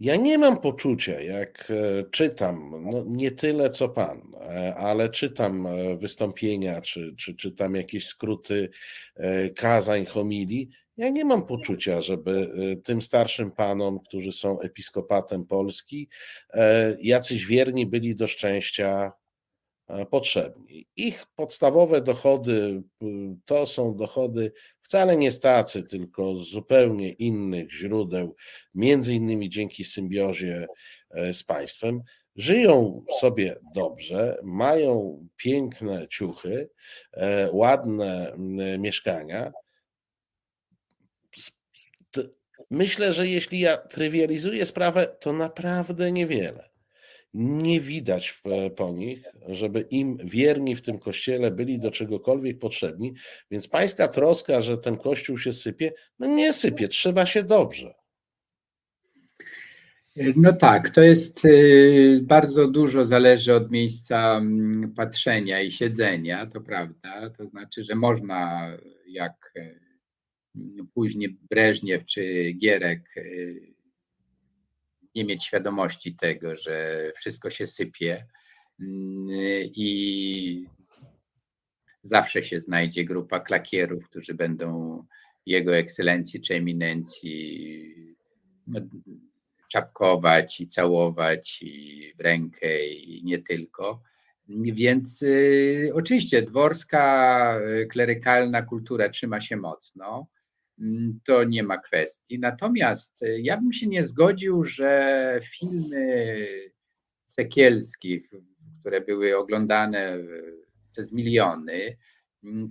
ja nie mam poczucia, jak czytam, no nie tyle co pan, ale czytam wystąpienia, czy, czy czytam jakieś skróty kazań, homilii. Ja nie mam poczucia, żeby tym starszym panom, którzy są episkopatem Polski, jacyś wierni byli do szczęścia potrzebni. Ich podstawowe dochody to są dochody wcale nie z tacy, tylko z zupełnie innych źródeł, między innymi dzięki symbiozie e, z państwem. Żyją sobie dobrze, mają piękne ciuchy, e, ładne mieszkania. Myślę, że jeśli ja trywializuję sprawę, to naprawdę niewiele nie widać po nich, żeby im wierni w tym kościele byli do czegokolwiek potrzebni, więc pańska troska, że ten kościół się sypie, no nie sypie, trzeba się dobrze. No tak, to jest y, bardzo dużo zależy od miejsca mm, patrzenia i siedzenia, to prawda. To znaczy, że można, jak y, później Breżniew czy Gierek, y, nie mieć świadomości tego, że wszystko się sypie mm, i zawsze się znajdzie grupa klakierów, którzy będą jego ekscelencji czy eminencji no, czapkować i całować i w rękę i nie tylko. Więc y, oczywiście dworska, y, klerykalna kultura trzyma się mocno. Mm, to nie ma kwestii. Natomiast e, ja bym się nie zgodził, że filmy Sekielskich, które były oglądane przez miliony,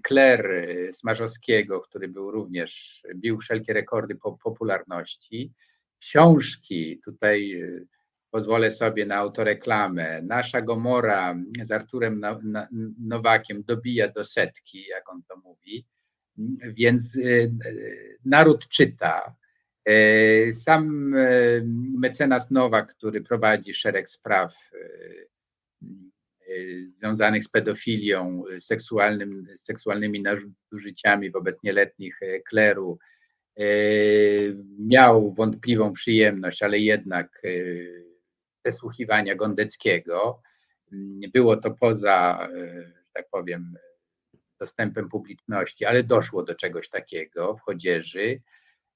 Kler mm, Smarzowskiego, który był również, bił wszelkie rekordy popularności, książki, tutaj e, pozwolę sobie na autoreklamę, Nasza Gomora z Arturem Nowakiem dobija do setki, jak on to mówi, więc y, naród czyta. Y, sam y, mecenas Nowak, który prowadzi szereg spraw związanych z pedofilią, seksualnym, seksualnymi nadużyciami wobec nieletnich kleru, miał wątpliwą przyjemność, ale jednak przesłuchiwania Gondeckiego. Było to poza, tak powiem, dostępem publiczności, ale doszło do czegoś takiego w Chodzieży.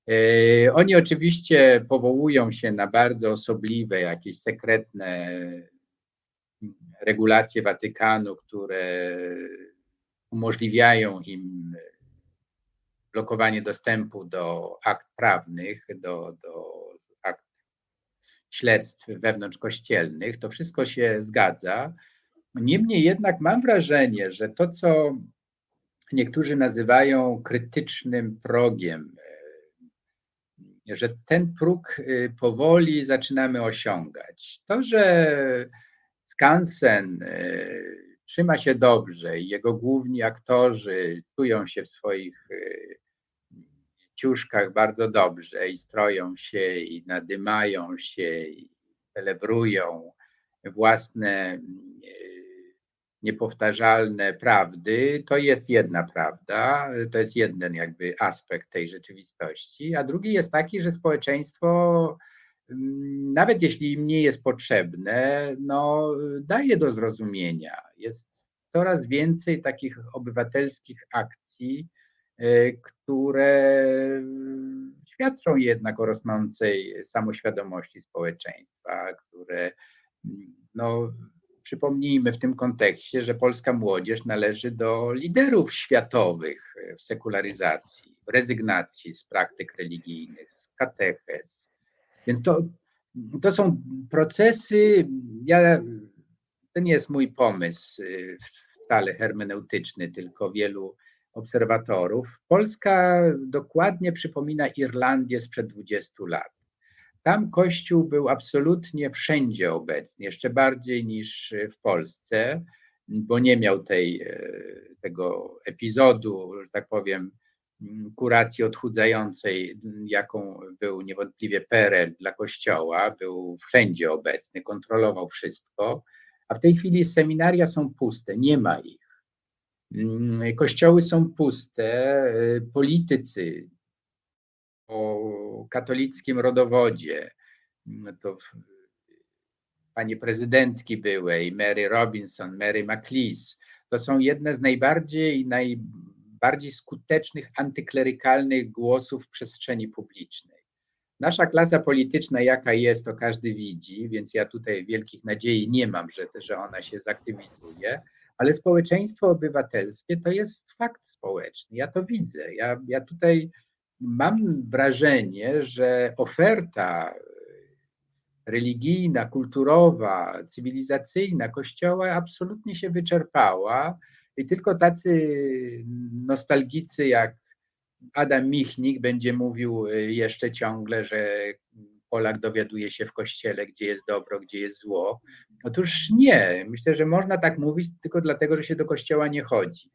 E, oni oczywiście powołują się na bardzo osobliwe, jakieś sekretne regulacje Watykanu, które umożliwiają im blokowanie dostępu do akt prawnych, do, do akt śledztw wewnątrzkościelnych, to wszystko się zgadza. Niemniej jednak mam wrażenie, że to, co niektórzy nazywają krytycznym progiem, e, że ten próg e, powoli zaczynamy osiągać. To, że Skansen e, trzyma się dobrze i jego główni aktorzy czują się w swoich ciuszkach bardzo dobrze i stroją się i nadymają się i celebrują własne niepowtarzalne prawdy, to jest jedna prawda, to jest jeden jakby aspekt tej rzeczywistości, a drugi jest taki, że społeczeństwo mm, nawet jeśli im nie jest potrzebne, no, daje do zrozumienia. Jest coraz więcej takich obywatelskich akcji, e, które świadczą jednak o rosnącej samoświadomości społeczeństwa, które mm, no, Przypomnijmy w tym kontekście, że polska młodzież należy do liderów światowych w sekularyzacji, w rezygnacji z praktyk religijnych, z katechez. Więc to, to są procesy, ja, to nie jest mój pomysł wcale hermeneutyczny, tylko wielu obserwatorów. Polska dokładnie przypomina Irlandię sprzed 20 lat. Tam Kościół był absolutnie wszędzie obecny, jeszcze bardziej niż w Polsce, bo nie miał tej, e, tego epizodu, że tak powiem, kuracji odchudzającej, jaką był niewątpliwie PRL dla Kościoła, był wszędzie obecny, kontrolował wszystko, a w tej chwili seminaria są puste, nie ma ich. Kościoły są puste, e, politycy katolickim rodowodzie. No to panie prezydentki byłej, Mary Robinson, Mary McLeese, to są jedne z najbardziej, najbardziej skutecznych antyklerykalnych głosów w przestrzeni publicznej. Nasza klasa polityczna, jaka jest, to każdy widzi, więc ja tutaj wielkich nadziei nie mam, że, że ona się zaktywizuje, ale społeczeństwo obywatelskie to jest fakt społeczny. Ja to widzę. Ja, ja tutaj mam wrażenie, że oferta religijna, kulturowa, cywilizacyjna Kościoła absolutnie się wyczerpała i tylko tacy nostalgicy jak Adam Michnik będzie mówił jeszcze ciągle, że Polak dowiaduje się w kościele, gdzie jest dobro, gdzie jest zło. Otóż nie. Myślę, że można tak mówić tylko dlatego, że się do kościoła nie chodzi.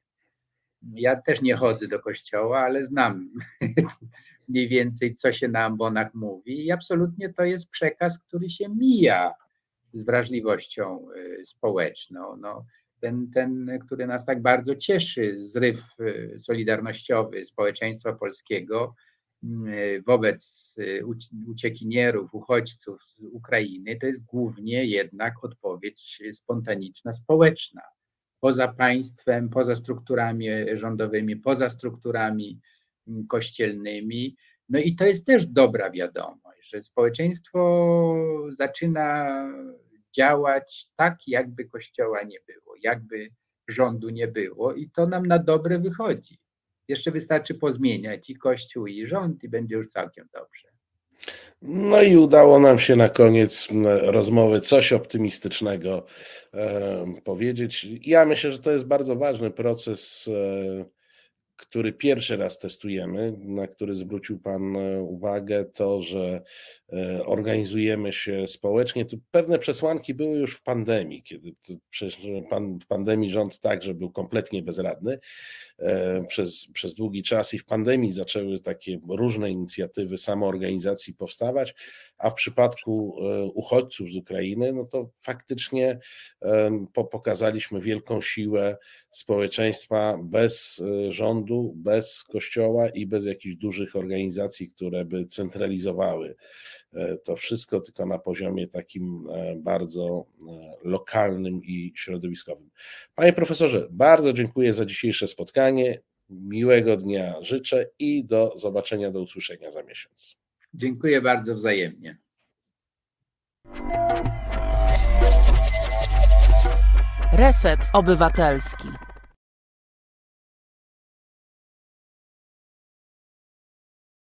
Ja też nie chodzę do kościoła, ale znam mniej więcej, co się na ambonach mówi, i absolutnie to jest przekaz, który się mija z wrażliwością y, społeczną. No, ten, ten, który nas tak bardzo cieszy, zryw y, solidarnościowy społeczeństwa polskiego y, wobec uciekinierów, uchodźców z Ukrainy, to jest głównie jednak odpowiedź spontaniczna, społeczna poza państwem, poza strukturami rządowymi, poza strukturami mm, kościelnymi. No i to jest też dobra wiadomość, że społeczeństwo zaczyna działać tak, jakby kościoła nie było, jakby rządu nie było, i to nam na dobre wychodzi. Jeszcze wystarczy pozmieniać i kościół, i rząd, i będzie już całkiem dobrze. No i udało nam się na koniec rozmowy coś optymistycznego powiedzieć. Ja myślę, że to jest bardzo ważny proces e, który pierwszy raz testujemy, na który zwrócił Pan e, uwagę, to, że e, organizujemy się społecznie. Tu pewne przesłanki były już w pandemii, kiedy pan, w pandemii rząd także był kompletnie bezradny e, przez, przez długi czas i w pandemii zaczęły takie różne inicjatywy samoorganizacji powstawać, a w przypadku uchodźców z Ukrainy, no to faktycznie pokazaliśmy wielką siłę społeczeństwa bez rządu rządu, bez kościoła i bez jakichś dużych organizacji, które by centralizowały e, to wszystko, tylko na poziomie takim e, bardzo e, lokalnym i środowiskowym. Panie profesorze, bardzo dziękuję za dzisiejsze spotkanie. Miłego dnia życzę i do zobaczenia, do usłyszenia za miesiąc. Dziękuję bardzo wzajemnie. Reset Obywatelski.